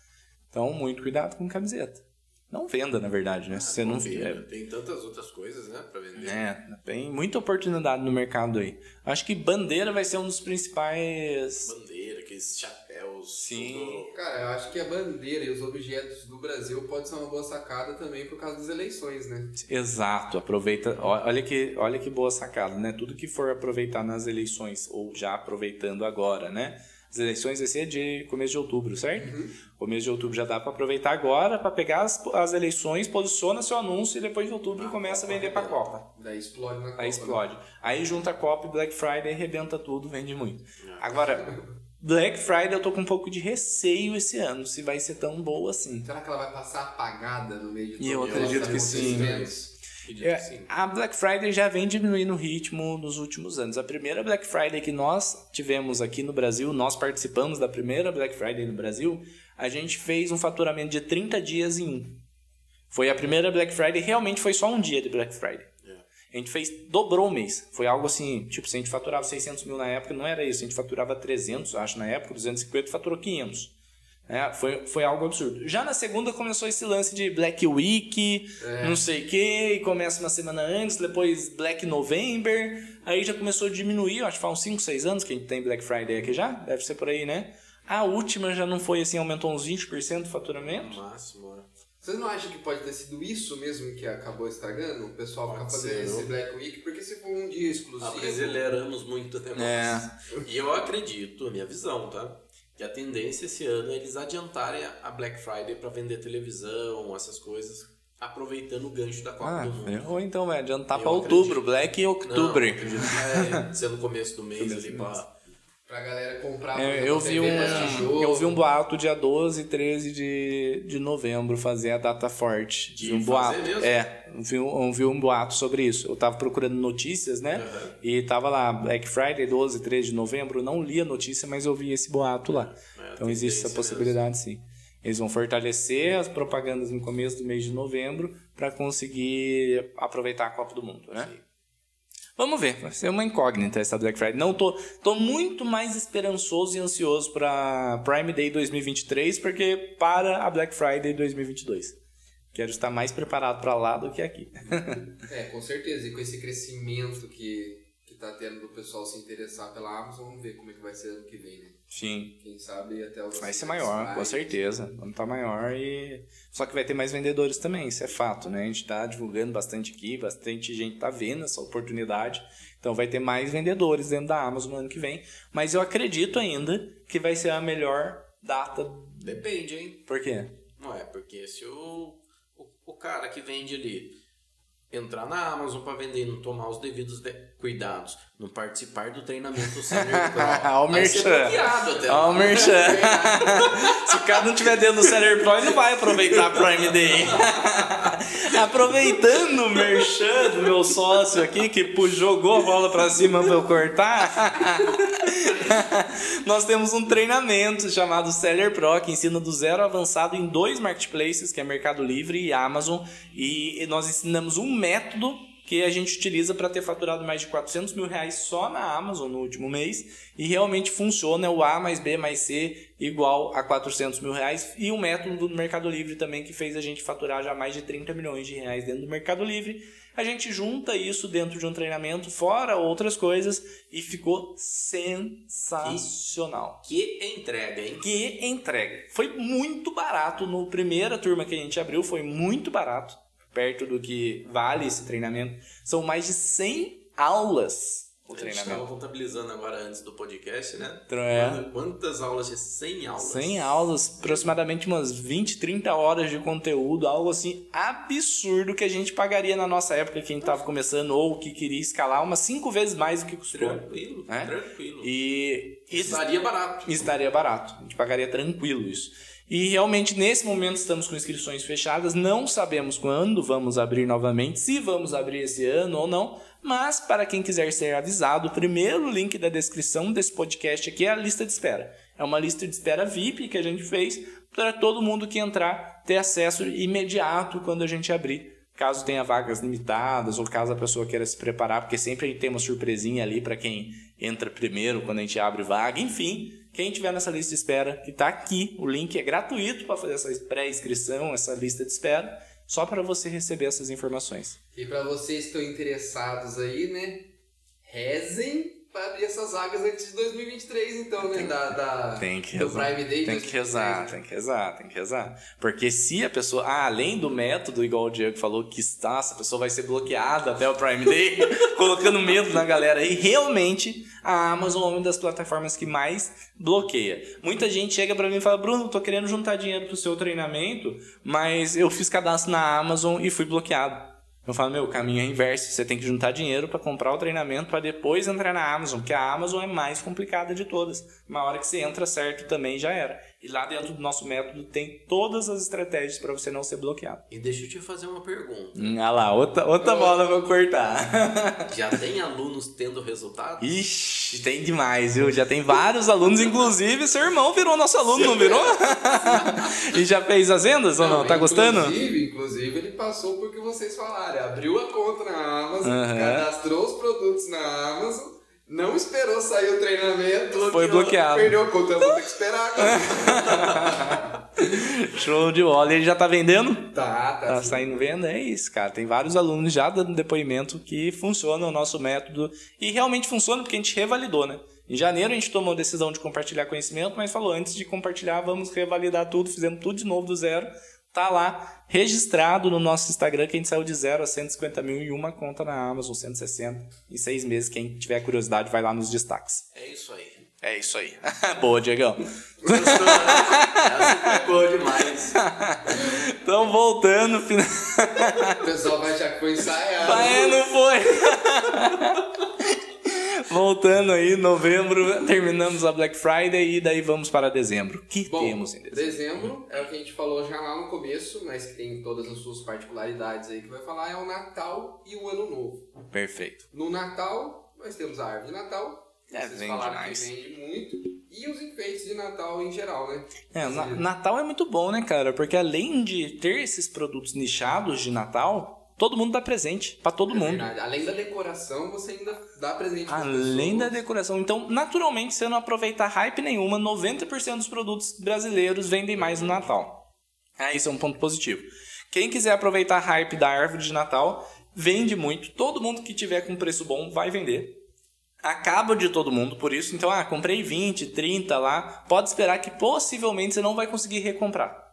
Então, muito cuidado com camiseta. Não venda, na verdade, né? Se você não Bobeira. Tem tantas outras coisas, né, pra vender. é, tem muita oportunidade no mercado aí. Acho que bandeira vai ser um dos principais. Bandeira, aqueles chapéus. Sim. tudo- Cara, eu acho que a bandeira e os objetos do Brasil pode ser uma boa sacada também por causa das eleições, né? Exato, aproveita. Olha que, olha que boa sacada, né? Tudo que for aproveitar nas eleições, ou já aproveitando agora, né? As eleições vai ser de começo de outubro, certo? Começo de outubro já dá para aproveitar agora, para pegar as, as eleições, posiciona seu anúncio e depois de outubro começa a vender para Copa. Daí explode na Copa. Aí né? explode. Aí junta a Copa e Black Friday, arrebenta tudo, vende muito. Agora, Black Friday eu tô com um pouco de receio esse ano, se vai ser tão boa assim. Será que ela vai passar apagada no meio de E eu acredito que sim. acontecimentos? É, a Black Friday já vem diminuindo o ritmo nos últimos anos. A primeira Black Friday que nós tivemos aqui no Brasil, nós participamos da primeira Black Friday no Brasil, a gente fez um faturamento de 30 dias em um. Foi a primeira Black Friday, realmente foi só um dia de Black Friday. A gente fez, dobrou o mês. Foi algo assim, tipo, se a gente faturava 600 mil na época, não era isso. A gente faturava 300, acho, na época, 250, faturou 500. É, foi, foi algo absurdo. Já na segunda começou esse lance de Black Week, não sei o que, e começa uma semana antes, depois Black November, aí já começou a diminuir, acho que faz uns 5, 6 anos que a gente tem Black Friday aqui já, deve ser por aí, né? A última já não foi assim, aumentou uns 20% do faturamento. Máximo, é. Vocês não acham que pode ter sido isso mesmo que acabou estragando? O pessoal ficar fazendo ser, esse não? Black Week? Porque se for um dia exclusivo... Abrasileiramos muito o negócio. É. E eu acredito, a minha visão, tá? Que a tendência esse ano é eles adiantarem a Black Friday pra vender televisão, essas coisas, aproveitando o gancho da Copa Ah, do Mundo. ou então vai adiantar Eu pra outubro. Black Não, Outubro. que vai ser no começo do mês ali do pra, galera comprar. É, eu, vi um, jogo. eu vi um boato dia 12 e 13 de, de novembro fazer a data forte. De Vi um boato. mesmo? É, vi um, vi um boato sobre isso. Eu tava procurando notícias, né? Uhum. E tava lá, Black Friday, 12 e 13 de novembro. Eu não li a notícia, mas eu vi esse boato lá. É, então existe essa possibilidade, sim. Eles vão fortalecer as propagandas no começo do mês de novembro para conseguir aproveitar a Copa do Mundo, né? Vamos ver, vai ser uma incógnita essa Black Friday. Não tô, tô muito mais esperançoso e ansioso para Prime Day 2023, porque para a Black Friday 2022. Quero estar mais preparado para lá do que aqui. É, com certeza. E com esse crescimento que, tá tendo do pessoal se interessar pela Amazon, vamos ver como é que vai ser ano que vem, né? Sim. Quem sabe até os Vai ser maior, com certeza. Vamos estar maior e. Só que vai ter mais vendedores também, isso é fato, né? A gente está divulgando bastante aqui, bastante gente está vendo essa oportunidade. Então vai ter mais vendedores dentro da Amazon no ano que vem. Mas eu acredito ainda que vai ser a melhor data. Depende, hein? Por quê? Não é, porque se o, o, o cara que vende ali entrar na Amazon para vender e não tomar os devidos de- cuidados, não participar do treinamento Senior Pro, Ó o vai ser merchan. bloqueado até Ó lá. o merchan. Se o cara não tiver dentro do Seller Pro, ele não vai aproveitar a Prime Day. Aproveitando o merchan do meu sócio aqui, que jogou a bola pra cima pra eu cortar. Nós temos um treinamento chamado Seller Pro, que ensina do zero avançado em dois marketplaces, que é Mercado Livre e Amazon. E nós ensinamos um método que a gente utiliza para ter faturado mais de 400 mil reais só na Amazon no último mês e realmente funciona é o A mais B mais C igual a 400 mil reais e o método do Mercado Livre também que fez a gente faturar já mais de 30 milhões de reais dentro do Mercado Livre. A gente junta isso dentro de um treinamento, fora outras coisas, e ficou sensacional. Que entrega, hein? Que entrega. Foi muito barato no primeira turma que a gente abriu, foi muito barato, perto do que vale esse treinamento. São mais de 100 aulas o A gente estava treinamento. contabilizando agora antes do podcast, né? É. Quantas aulas de 100 aulas? 100 aulas, aproximadamente umas 20, 30 horas de conteúdo, algo assim absurdo que a gente pagaria na nossa época que a gente estava começando ou que queria escalar umas 5 vezes mais do que custou. Tranquilo, É? tranquilo. E Estaria barato. estaria barato. A gente pagaria tranquilo isso. E realmente nesse momento estamos com inscrições fechadas, não sabemos quando vamos abrir novamente, se vamos abrir esse ano ou não, mas para quem quiser ser avisado, o primeiro link da descrição desse podcast aqui é a lista de espera. É uma lista de espera VIP que a gente fez para todo mundo que entrar ter acesso imediato quando a gente abrir. Caso tenha vagas limitadas ou caso a pessoa queira se preparar, porque sempre a gente tem uma surpresinha ali para quem entra primeiro quando a gente abre vaga, enfim. Quem tiver nessa lista de espera, que está aqui, o link é gratuito para fazer essa pré-inscrição, essa lista de espera, só para você receber essas informações. E pra vocês que estão interessados aí, né? Rezem pra abrir essas vagas antes de 2023, então, né? Da, da, Tem que do rezar. Prime Day. Tem que rezar, tem que rezar, tem que rezar. Porque se a pessoa, ah, além do método, igual o Diego falou, que está, essa pessoa vai ser bloqueada até o Prime Day, colocando medo na galera aí, realmente a Amazon é uma das plataformas que mais bloqueia. Muita gente chega pra mim e fala, Bruno, tô querendo juntar dinheiro pro seu treinamento, mas eu fiz cadastro na Amazon e fui bloqueado. Eu falo, meu, o caminho é inverso. Você tem que juntar dinheiro para comprar o treinamento para depois entrar na Amazon, porque a Amazon é mais complicada de todas. Uma hora que você entra certo também já era. E lá dentro do nosso método tem todas as estratégias para você não ser bloqueado. E deixa eu te fazer uma pergunta. Hum, ah lá, outra, outra bola eu cortar. Já tem alunos tendo resultado? Ixi, tem demais, viu? Já tem vários alunos, inclusive seu irmão virou nosso aluno, não virou? e já fez as vendas ou não? Tá gostando? Inclusive, inclusive, ele passou por que vocês falaram. Abriu a conta na Amazon, Aham. cadastrou os produtos na Amazon, não esperou sair o treinamento. Foi bloqueado. Perdeu a conta, eu vou ter que esperar. Show de bola. Ele já tá vendendo? tá, tá. Tá sim. saindo venda, é isso, cara. Tem vários alunos já dando depoimento que funciona o nosso método e realmente funciona porque a gente revalidou, né? Em janeiro a gente tomou a decisão de compartilhar conhecimento, mas falou antes de compartilhar, vamos revalidar tudo, fizemos tudo de novo do zero. Tá lá registrado no nosso Instagram que a gente saiu de zero a 150 mil e uma conta na Amazon, 160 em seis meses. Quem tiver curiosidade vai lá nos destaques. É isso aí. É isso aí. Boa, Diegão. Gostou, né? Essa ficou demais. Então, voltando. final- O pessoal vai achar que foi ensaiado. É, não foi. Voltando aí, novembro, terminamos a Black Friday e daí vamos para dezembro. O que Bom, temos em dezembro? dezembro é o que a gente falou já lá no começo, mas que tem todas as suas particularidades aí que vai falar, é o Natal e o Ano Novo. Perfeito. No Natal, nós temos a árvore de Natal, que É, vocês vende falaram mais. que vende muito, e os enfeites de Natal em geral, né? É, na- Natal é muito bom, né, cara? Porque além de ter esses produtos nichados de Natal, todo mundo dá presente pra todo É mundo. verdade. Além da decoração, você ainda dá presente Além da decoração. Então, naturalmente, você não aproveitar hype nenhuma, 90% dos produtos brasileiros vendem mais no Natal. Ah, isso é um ponto positivo. Quem quiser aproveitar a hype da árvore de Natal, vende muito. Todo mundo que tiver com preço bom vai vender. Acaba de todo mundo por isso. Então, ah, comprei 20, 30 lá. Pode esperar que possivelmente você não vai conseguir recomprar.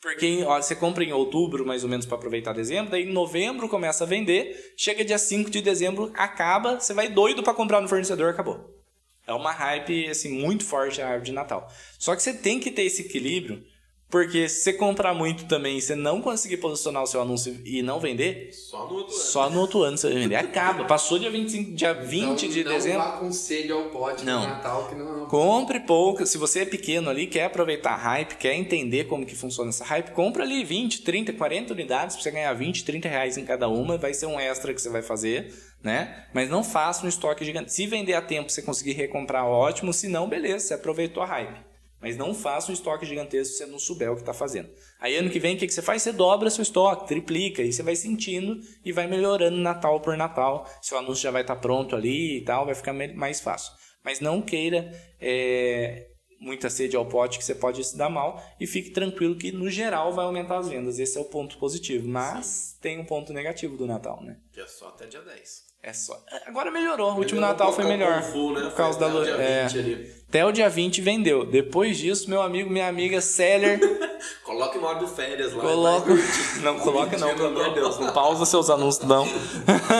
Porque ó, você compra em outubro, mais ou menos, para aproveitar dezembro, daí em novembro começa a vender, chega dia 5 de dezembro, acaba, você vai doido para comprar no fornecedor, acabou. É uma hype assim muito forte a árvore de Natal. Só que você tem que ter esse equilíbrio, porque se você comprar muito também e você não conseguir posicionar o seu anúncio e não vender, Só no outro ano. só no outro ano você vai vender. Acaba. Passou dia 25, dia 20 Então, de não dezembro. com sede ao pote Não. Natal, que não é Compre pouco. Se você é pequeno ali, quer aproveitar a hype, quer entender como que funciona essa hype, compra ali 20, 30, 40 unidades pra você ganhar 20, 30 reais em cada uma. Vai ser um extra que você vai fazer, né? Mas não faça um estoque gigante. Se vender a tempo, você conseguir recomprar, ótimo. Se não, beleza, você aproveitou a hype. Mas não faça um estoque gigantesco se você não souber o que está fazendo. Aí ano que vem, o que, que você faz? Você dobra seu estoque, triplica, e você vai sentindo e vai melhorando Natal por Natal. Seu anúncio já vai estar pronto ali e tal, vai ficar mais fácil. Mas não queira é, muita sede ao pote que você pode se dar mal e fique tranquilo que no geral vai aumentar as vendas. Esse é o ponto positivo. Mas tem um ponto negativo do Natal, né? Que é só até dia 10. É só. Agora melhorou. O último Natal foi melhor. o Full, né? Por causa da o é, 20 ali. até o dia 20 vendeu. Depois disso, meu amigo, minha amiga Seller, Coloque no modo férias lá. coloca. Não coloca não, pelo amor de. Deus. Não pausa seus anúncios, não.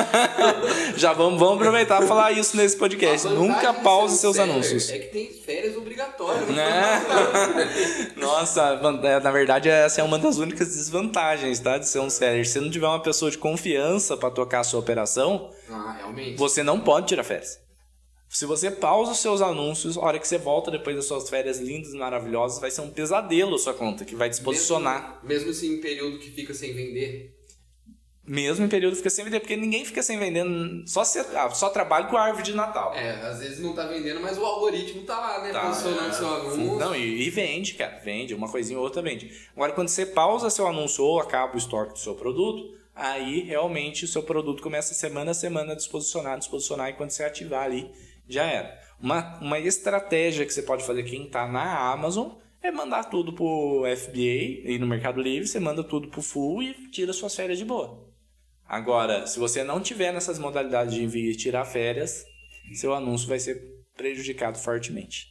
Já vamos, vamos aproveitar e falar isso nesse podcast. Nunca pause seus anúncios. É que tem férias Né? Nossa, é, na verdade essa é uma das únicas desvantagens, tá? De ser um seller. Se você não tiver uma pessoa de confiança para tocar a sua operação, Ah, você não pode tirar férias. Se você pausa os seus anúncios, a hora que você volta depois das suas férias lindas e maravilhosas, vai ser um pesadelo a sua conta, que vai desposicionar. Mesmo, mesmo assim, em período que fica sem vender. Mesmo em período fica sem vender, porque ninguém fica sem vender, só, se, ah, só trabalho com a árvore de Natal. É, às vezes não tá vendendo, mas o algoritmo tá lá, né? Tá, Posicionando é. seu anúncio. Não, e, e vende, cara. Vende. Uma coisinha ou outra vende. Agora, quando você pausa seu anúncio ou acaba o estoque do seu produto, aí realmente o seu produto começa semana a semana a desposicionar, desposicionar, e quando você ativar ali, já era. Uma, uma estratégia que você pode fazer quem está na Amazon é mandar tudo pro FBA e no Mercado Livre, você manda tudo pro full e tira suas férias de boa. Agora, se você não tiver nessas modalidades de envio e tirar férias, seu anúncio vai ser prejudicado fortemente.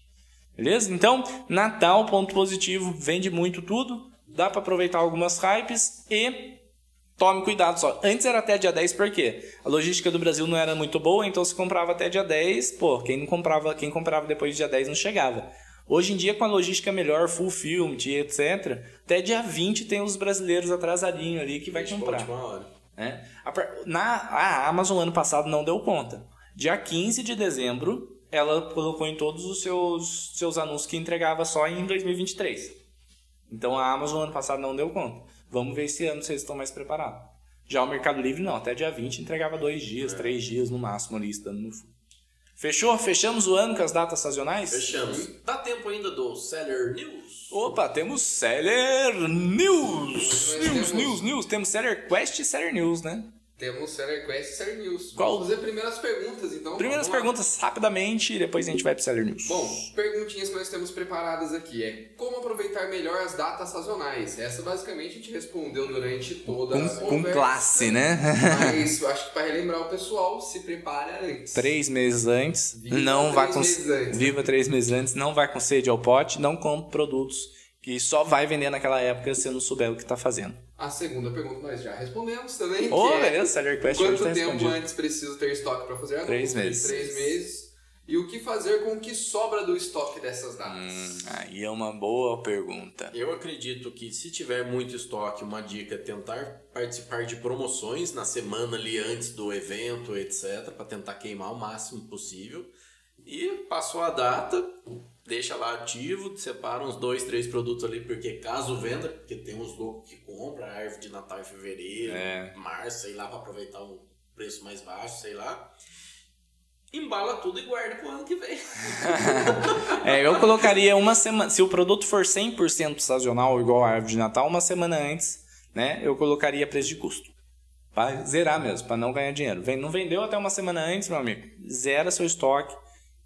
Beleza? Então, Natal, ponto positivo, vende muito tudo, dá para aproveitar algumas hypes e tome cuidado só. Antes era até dia 10, por quê? A logística do Brasil não era muito boa, então se comprava até dia 10, pô, quem não comprava, quem comprava depois do dia 10 não chegava. Hoje em dia, com a logística melhor, fulfillment e etc., até dia 20 tem os brasileiros atrasadinho ali que vai comprar. Né? Na a Amazon ano passado não deu conta. Dia 15 de dezembro, ela colocou em todos os seus, seus anúncios que entregava só em 2023. Então a Amazon ano passado não deu conta. Vamos ver esse ano se eles estão mais preparados. Já o Mercado Livre não, até dia 20 entregava dois dias, três dias no máximo ali, estando no full. Fechou? Fechamos o ano com as datas sazonais? Fechamos. Dá tempo ainda do Seller News? Opa, temos Seller News! News, temos- News, News. Temos Seller Quest e Seller News, né? Temos Seller Quest e Seller News. Qual? Vamos fazer primeiras perguntas, então. Primeiras vamos lá. perguntas rapidamente e depois a gente vai pro Seller News. Bom, perguntinhas que nós temos preparadas aqui é como aproveitar melhor as datas sazonais? Essa basicamente a gente respondeu durante toda a com, com conversa, classe, né? Mas eu acho que para relembrar o pessoal, se prepara antes. três meses antes, Viva não três vai com meses antes. viva três meses antes, não vai com sede ao pote, não compre produtos que só vai vender naquela época se não souber o que tá fazendo. A segunda pergunta nós já respondemos também. Ô, que é beleza, Seller Quest Quanto tá tempo antes preciso ter estoque para fazer anúncio? Três meses. Três meses. E o que fazer com o que sobra do estoque dessas datas? Hum, aí é uma boa pergunta. Eu acredito que se tiver muito estoque, uma dica é tentar participar de promoções na semana ali antes do evento, etc, para tentar queimar o máximo possível. E passou a data, deixa lá ativo, separa uns dois, três produtos ali, porque caso venda, porque tem uns loucos que compram a árvore de Natal em fevereiro, É. março, sei lá, para aproveitar um preço mais baixo, sei lá. Embala tudo e guarda pro ano que vem. É, eu colocaria uma semana. Se o produto for 100% sazonal, igual a árvore de Natal, uma semana antes, né? Eu colocaria preço de custo. Pra zerar mesmo, para não ganhar dinheiro. Vem- Não vendeu até uma semana antes, meu amigo. Zera seu estoque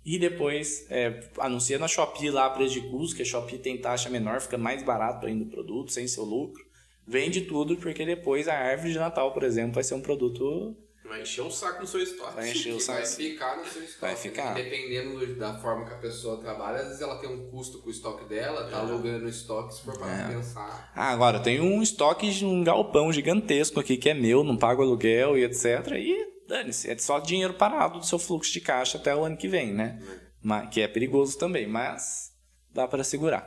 e depois é, anuncia na Shopee lá preço de custo, que a Shopee tem taxa menor, fica mais barato ainda o produto, sem seu lucro. Vende tudo, porque depois a árvore de Natal, por exemplo, vai ser um produto. Vai encher o saco no seu estoque. Vai encher o saco. vai ficar no seu estoque. Vai ficar. né? Dependendo do- da forma que a pessoa trabalha, às vezes ela tem um custo com o estoque dela, tá alugando o estoque, se for para É. pensar. Ah, agora tem um estoque de um galpão gigantesco aqui que é meu, não pago aluguel e etc. E dane-se, é só dinheiro parado do seu fluxo de caixa até o ano que vem, né? Ma- Que é perigoso também, mas dá para segurar.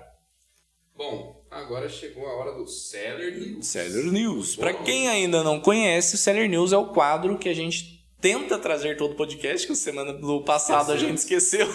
Bom, agora chegou a hora do Seller News. Seller News. Para quem ainda não conhece, o Seller News é o quadro que a gente tenta trazer todo o podcast, que semana do passado a gente esqueceu.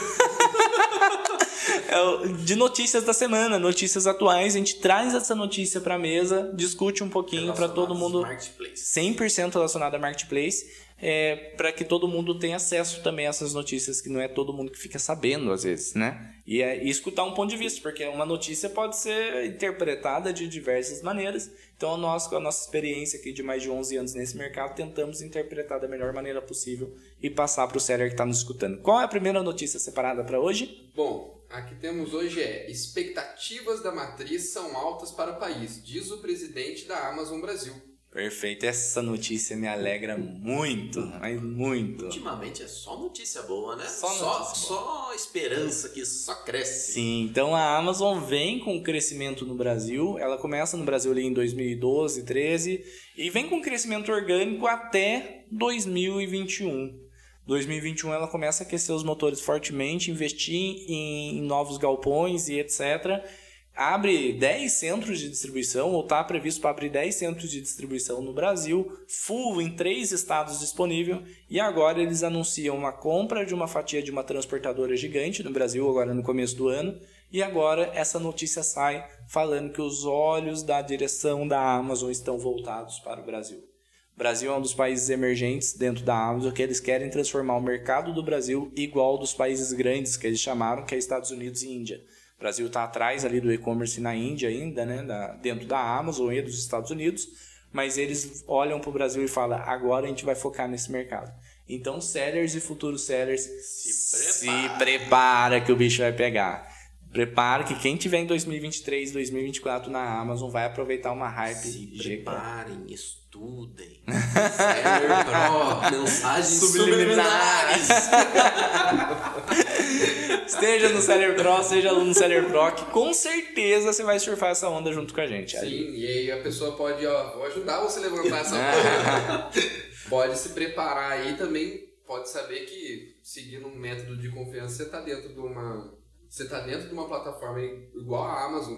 É de notícias da semana, notícias atuais, a gente traz essa notícia para mesa, discute um pouquinho para todo mundo Marketplace. 100% relacionado a marketplace, é, para que todo mundo tenha acesso também a essas notícias, que não é todo mundo que fica sabendo às vezes, né? E, é, e escutar um ponto de vista, porque uma notícia pode ser interpretada de diversas maneiras. Então, nós, com a nossa experiência aqui de mais de 11 anos nesse mercado, tentamos interpretar da melhor maneira possível e passar para o seller que está nos escutando. Qual é a primeira notícia separada para hoje? Bom, aqui temos hoje é expectativas da matriz são altas para o país, diz o presidente da Amazon Brasil. Perfeito, essa notícia me alegra muito, mas muito. Ultimamente é só notícia boa, né? Só Só, só esperança que só cresce. Sim, então a Amazon vem com crescimento no Brasil. Ela começa no Brasil ali em 2012, 13 e vem com crescimento orgânico até 2021. 2021 ela começa a aquecer os motores fortemente, investir em, em novos galpões e etc. Abre 10 centros de distribuição, ou está previsto para abrir 10 centros de distribuição no Brasil, full em três estados disponível, e agora eles anunciam uma compra de uma fatia de uma transportadora gigante no Brasil, agora no começo do ano, e agora essa notícia sai falando que os olhos da direção da Amazon estão voltados para o Brasil. O Brasil é um dos países emergentes dentro da Amazon que eles querem transformar o mercado do Brasil igual dos países grandes que eles chamaram, que é Estados Unidos e Índia. O Brasil está atrás ali do e-commerce na Índia ainda, né, da- dentro da Amazon e dos Estados Unidos, mas eles olham para o Brasil e falam, agora a gente vai focar nesse mercado. Então, sellers e futuros sellers, se prepara. prepara que o bicho vai pegar. Prepara que quem tiver em 2023, 2024 na Amazon vai aproveitar uma hype Se preparem, estudem. Seller Pro, mensagens Subliminares. Esteja no Seller Pro, seja aluno no Seller Pro, que com certeza você vai surfar essa onda junto com a gente. Sim, Ali. e aí a pessoa pode, ó, ajudar você a levantar essa bola. pode se preparar aí também, pode saber que seguindo um método de confiança, você tá dentro de uma. Você tá dentro de uma plataforma igual a Amazon,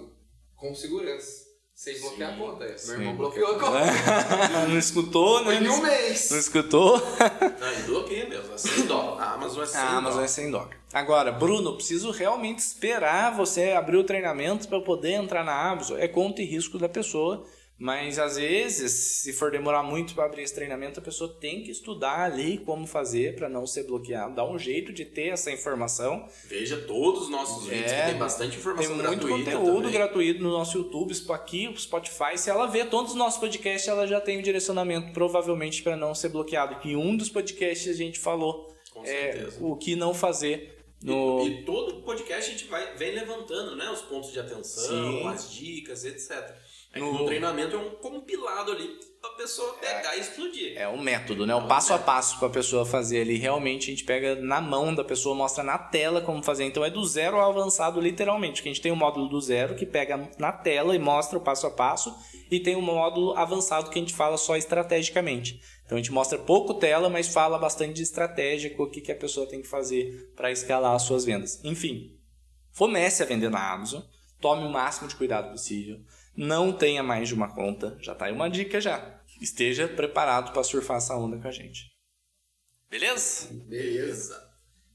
com segurança. Sem bloquear a conta. Meu Sim. irmão bloqueou a conta. não escutou, Foi né? em um mês. Não escutou? Não, e bloqueia mesmo, é 100 dólares. A Amazon é 100 A Amazon é dólares. sem. Agora, Bruno, preciso realmente esperar você abrir o treinamento para poder entrar na Amazon. É conta e risco da pessoa, mas às vezes, se for demorar muito para abrir esse treinamento, a pessoa tem que estudar ali como fazer para não ser bloqueado. Dá um jeito de ter essa informação. Veja todos os nossos vídeos, É, que tem bastante Tem informação muito gratuita conteúdo também. gratuito no nosso YouTube, aqui, Spotify. Se ela vê todos os nossos podcasts, ela já tem o direcionamento, provavelmente, para não ser bloqueado. Que em um dos podcasts a gente falou Com é, o que não fazer no. E, e todo podcast a gente vai, vem levantando, né? Os pontos de atenção, Sim. as dicas, etc. É No- no treinamento é um compilado ali pra pessoa pegar e explodir. É o método, né? O passo a passo pra pessoa fazer ali. Realmente a gente pega na mão da pessoa, mostra na tela como fazer. Então é do zero ao avançado, literalmente. Que a gente tem o módulo do zero que pega na tela e mostra o passo a passo. E tem o módulo avançado que a gente fala só estrategicamente. Então a gente mostra pouco tela, mas fala bastante de estratégia, o que, que a pessoa tem que fazer para escalar as suas vendas. Enfim, comece a vender na Amazon, tome o máximo de cuidado possível, não tenha mais de uma conta, já tá aí uma dica já. Esteja preparado para surfar essa onda com a gente. Beleza? Beleza.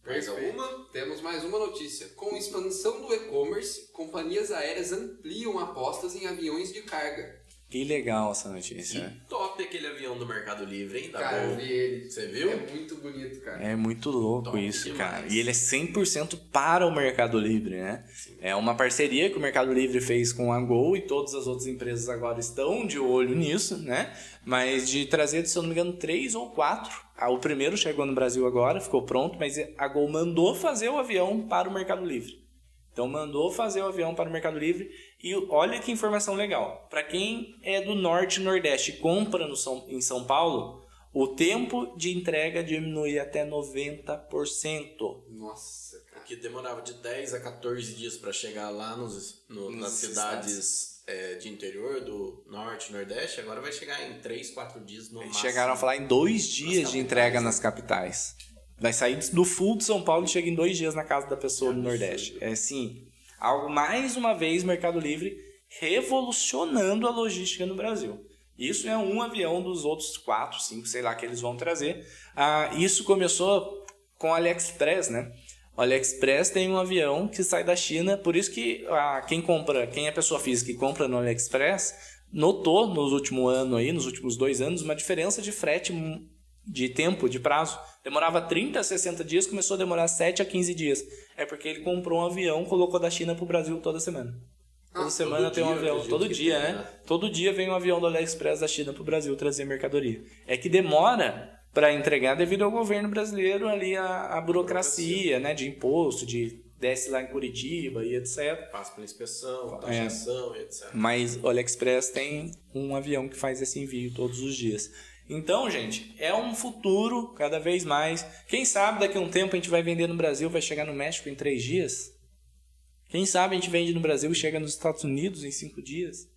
Mais alguma? Temos mais uma notícia. Com expansão do e-commerce, companhias aéreas ampliam apostas em aviões de carga. Que legal essa notícia. Que top aquele avião do Mercado Livre, hein? Tá cara, eu bom. vi ele. Você viu? É muito bonito, cara. É muito louco Top isso, demais. cara. E ele é 100% para o Mercado Livre, né? É uma parceria que o Mercado Livre fez com a Gol e todas as outras empresas agora estão de olho nisso, né? Mas de trazer, se eu não me engano, três ou quatro. Ah, O primeiro chegou no Brasil agora, ficou pronto, mas a Gol mandou fazer o avião para o Mercado Livre. Então mandou fazer o avião para o Mercado Livre e olha que informação legal. Para quem é do norte e nordeste e compra no São, em São Paulo, o tempo de entrega diminui até 90%. Nossa, cara. Que demorava de 10 a 14 dias para chegar lá nos, no- Nos nas cidades é, de interior do norte e nordeste, agora vai chegar em 3, 4 dias no Eles máximo. chegaram a falar em dois dias de entrega nas capitais. Vai sair do full de São Paulo e chega em dois dias na casa da pessoa no Nordeste. É assim, algo mais uma vez Mercado Livre revolucionando a logística no Brasil. Isso é um avião dos outros quatro, cinco, sei lá, que eles vão trazer. Ah, isso começou com AliExpress, né? O AliExpress tem um avião que sai da China, por isso que ah, quem compra, quem é pessoa física e compra no AliExpress, notou nos últimos anos aí, nos últimos dois anos, uma diferença de frete de tempo, de prazo. Demorava 30 a 60 dias, começou a demorar 7 a 15 dias. É porque ele comprou um avião, colocou da China pro Brasil toda semana. Toda Ah, semana todo tem um avião, todo dia, tem, né? né? Todo dia vem um avião do AliExpress da China pro Brasil trazer mercadoria. É que demora para entregar devido ao governo brasileiro ali a, a burocracia, né, de imposto, de desce lá em Curitiba e etc. Passa pela inspeção, É. taxação e etc. Mas o AliExpress tem um avião que faz esse envio todos os dias. Então, gente, é um futuro cada vez mais. Quem sabe daqui a um tempo a gente vai vender no Brasil, vai chegar no México em três dias? Quem sabe a gente vende no Brasil e chega nos Estados Unidos em cinco dias?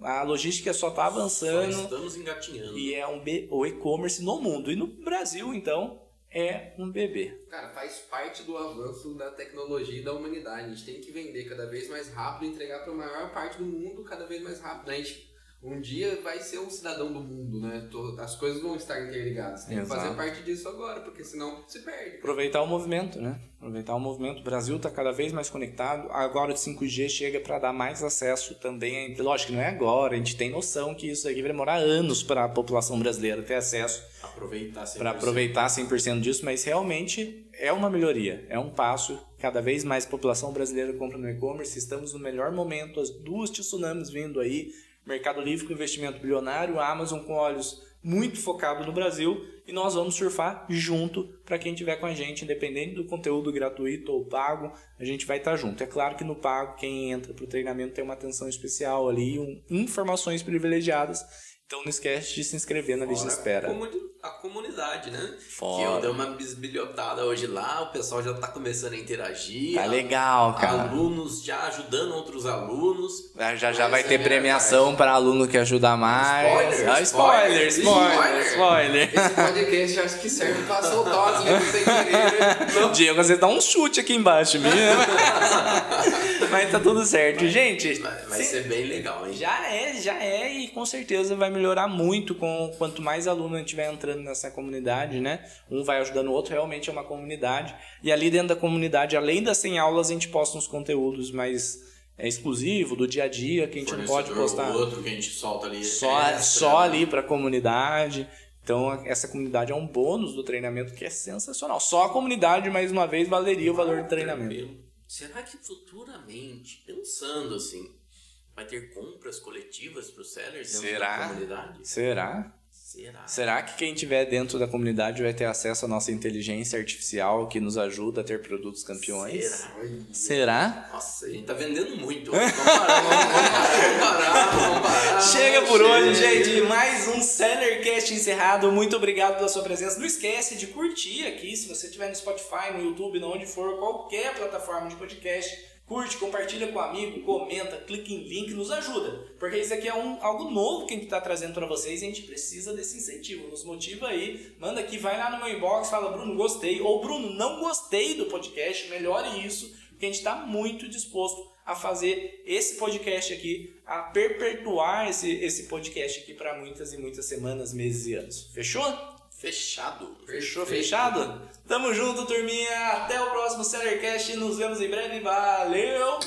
A logística só está Só avançando estamos engatinhando. e é um B- o e-commerce no mundo. E no Brasil, então, é um bebê. Cara, faz parte do avanço da tecnologia e da humanidade. A gente tem que vender cada vez mais rápido e entregar para a maior parte do mundo cada vez mais rápido. A gente um dia vai ser um cidadão do mundo, né? As coisas vão estar interligadas. Tem que Exato. fazer parte disso agora, porque senão se perde. Aproveitar o movimento, né? Aproveitar o movimento. O Brasil está cada vez mais conectado. Agora o 5G chega para dar mais acesso também. Lógico que não é agora, a gente tem noção que isso aqui vai demorar anos para a população brasileira ter acesso Aproveitar 100%. para aproveitar 100% disso, mas realmente é uma melhoria, é um passo. Cada vez mais população brasileira compra no e-commerce. Estamos no melhor momento, as duas tsunamis vindo aí. Mercado Livre com investimento bilionário, Amazon com olhos muito focado no Brasil e nós vamos surfar junto para quem estiver com a gente, independente do conteúdo gratuito ou pago, a gente vai estar junto. É claro que no pago, quem entra para o treinamento tem uma atenção especial ali, um, informações privilegiadas. Então não esquece de se inscrever na lista de Fora espera. A, comuni- a comunidade, né? Fora. Que eu dei uma bisbilhotada hoje lá, o pessoal já tá começando a interagir. Tá legal, cara. Alunos já ajudando outros alunos. Já já, já Mas vai é ter minha premiação para aluno que ajuda mais. Spoiler, Ah, spoiler, spoiler, spoiler, spoiler. Esse podcast acho que serve para soltar letras sem querer. né? Diego, você dá um chute aqui embaixo, minha. Mas tá tudo certo, gente. Vai, vai sim, ser bem legal, hein? Já é, já é e com certeza vai melhorar muito com quanto mais aluno a gente tiver entrando nessa comunidade, né? Um vai ajudando o outro, realmente é uma comunidade. E ali dentro da comunidade, além das 100 aulas, a gente posta uns conteúdos mais é, exclusivo do dia a dia que a gente não pode postar. outro que a gente solta ali. só, extra, só né? ali para a comunidade. Então, essa comunidade é um bônus do treinamento que é sensacional. Só a comunidade, mais uma vez, valeria o valor do treinamento. Será que futuramente, pensando assim, vai ter compras coletivas para os sellers dentro Será? da comunidade? Será? Será? Será que quem estiver dentro da comunidade vai ter acesso à nossa inteligência artificial que nos ajuda a ter produtos campeões? Será? Será? Nossa, a gente tá vendendo muito. Vamos parar, vamos parar, vamos parar. Chega por Chega. hoje, gente. Mais um Sellercast encerrado. Muito obrigado pela sua presença. Não esquece de curtir aqui, se você estiver no Spotify, no YouTube, onde for, qualquer plataforma de podcast. Curte, compartilha com um amigo, comenta, clica em link, nos ajuda. Porque isso aqui é um, algo novo que a gente está trazendo para vocês e a gente precisa desse incentivo. Nos motiva aí, manda aqui, vai lá no meu inbox, fala Bruno, gostei. Ou Bruno, não gostei do podcast, melhore isso, porque a gente está muito disposto a fazer esse podcast aqui, a perpetuar esse, esse podcast aqui para muitas e muitas semanas, meses e anos. Fechou? Fechado. Fechou, fechado? Tamo junto, turminha. Até o próximo Sellercast. Nos vemos em breve. Valeu!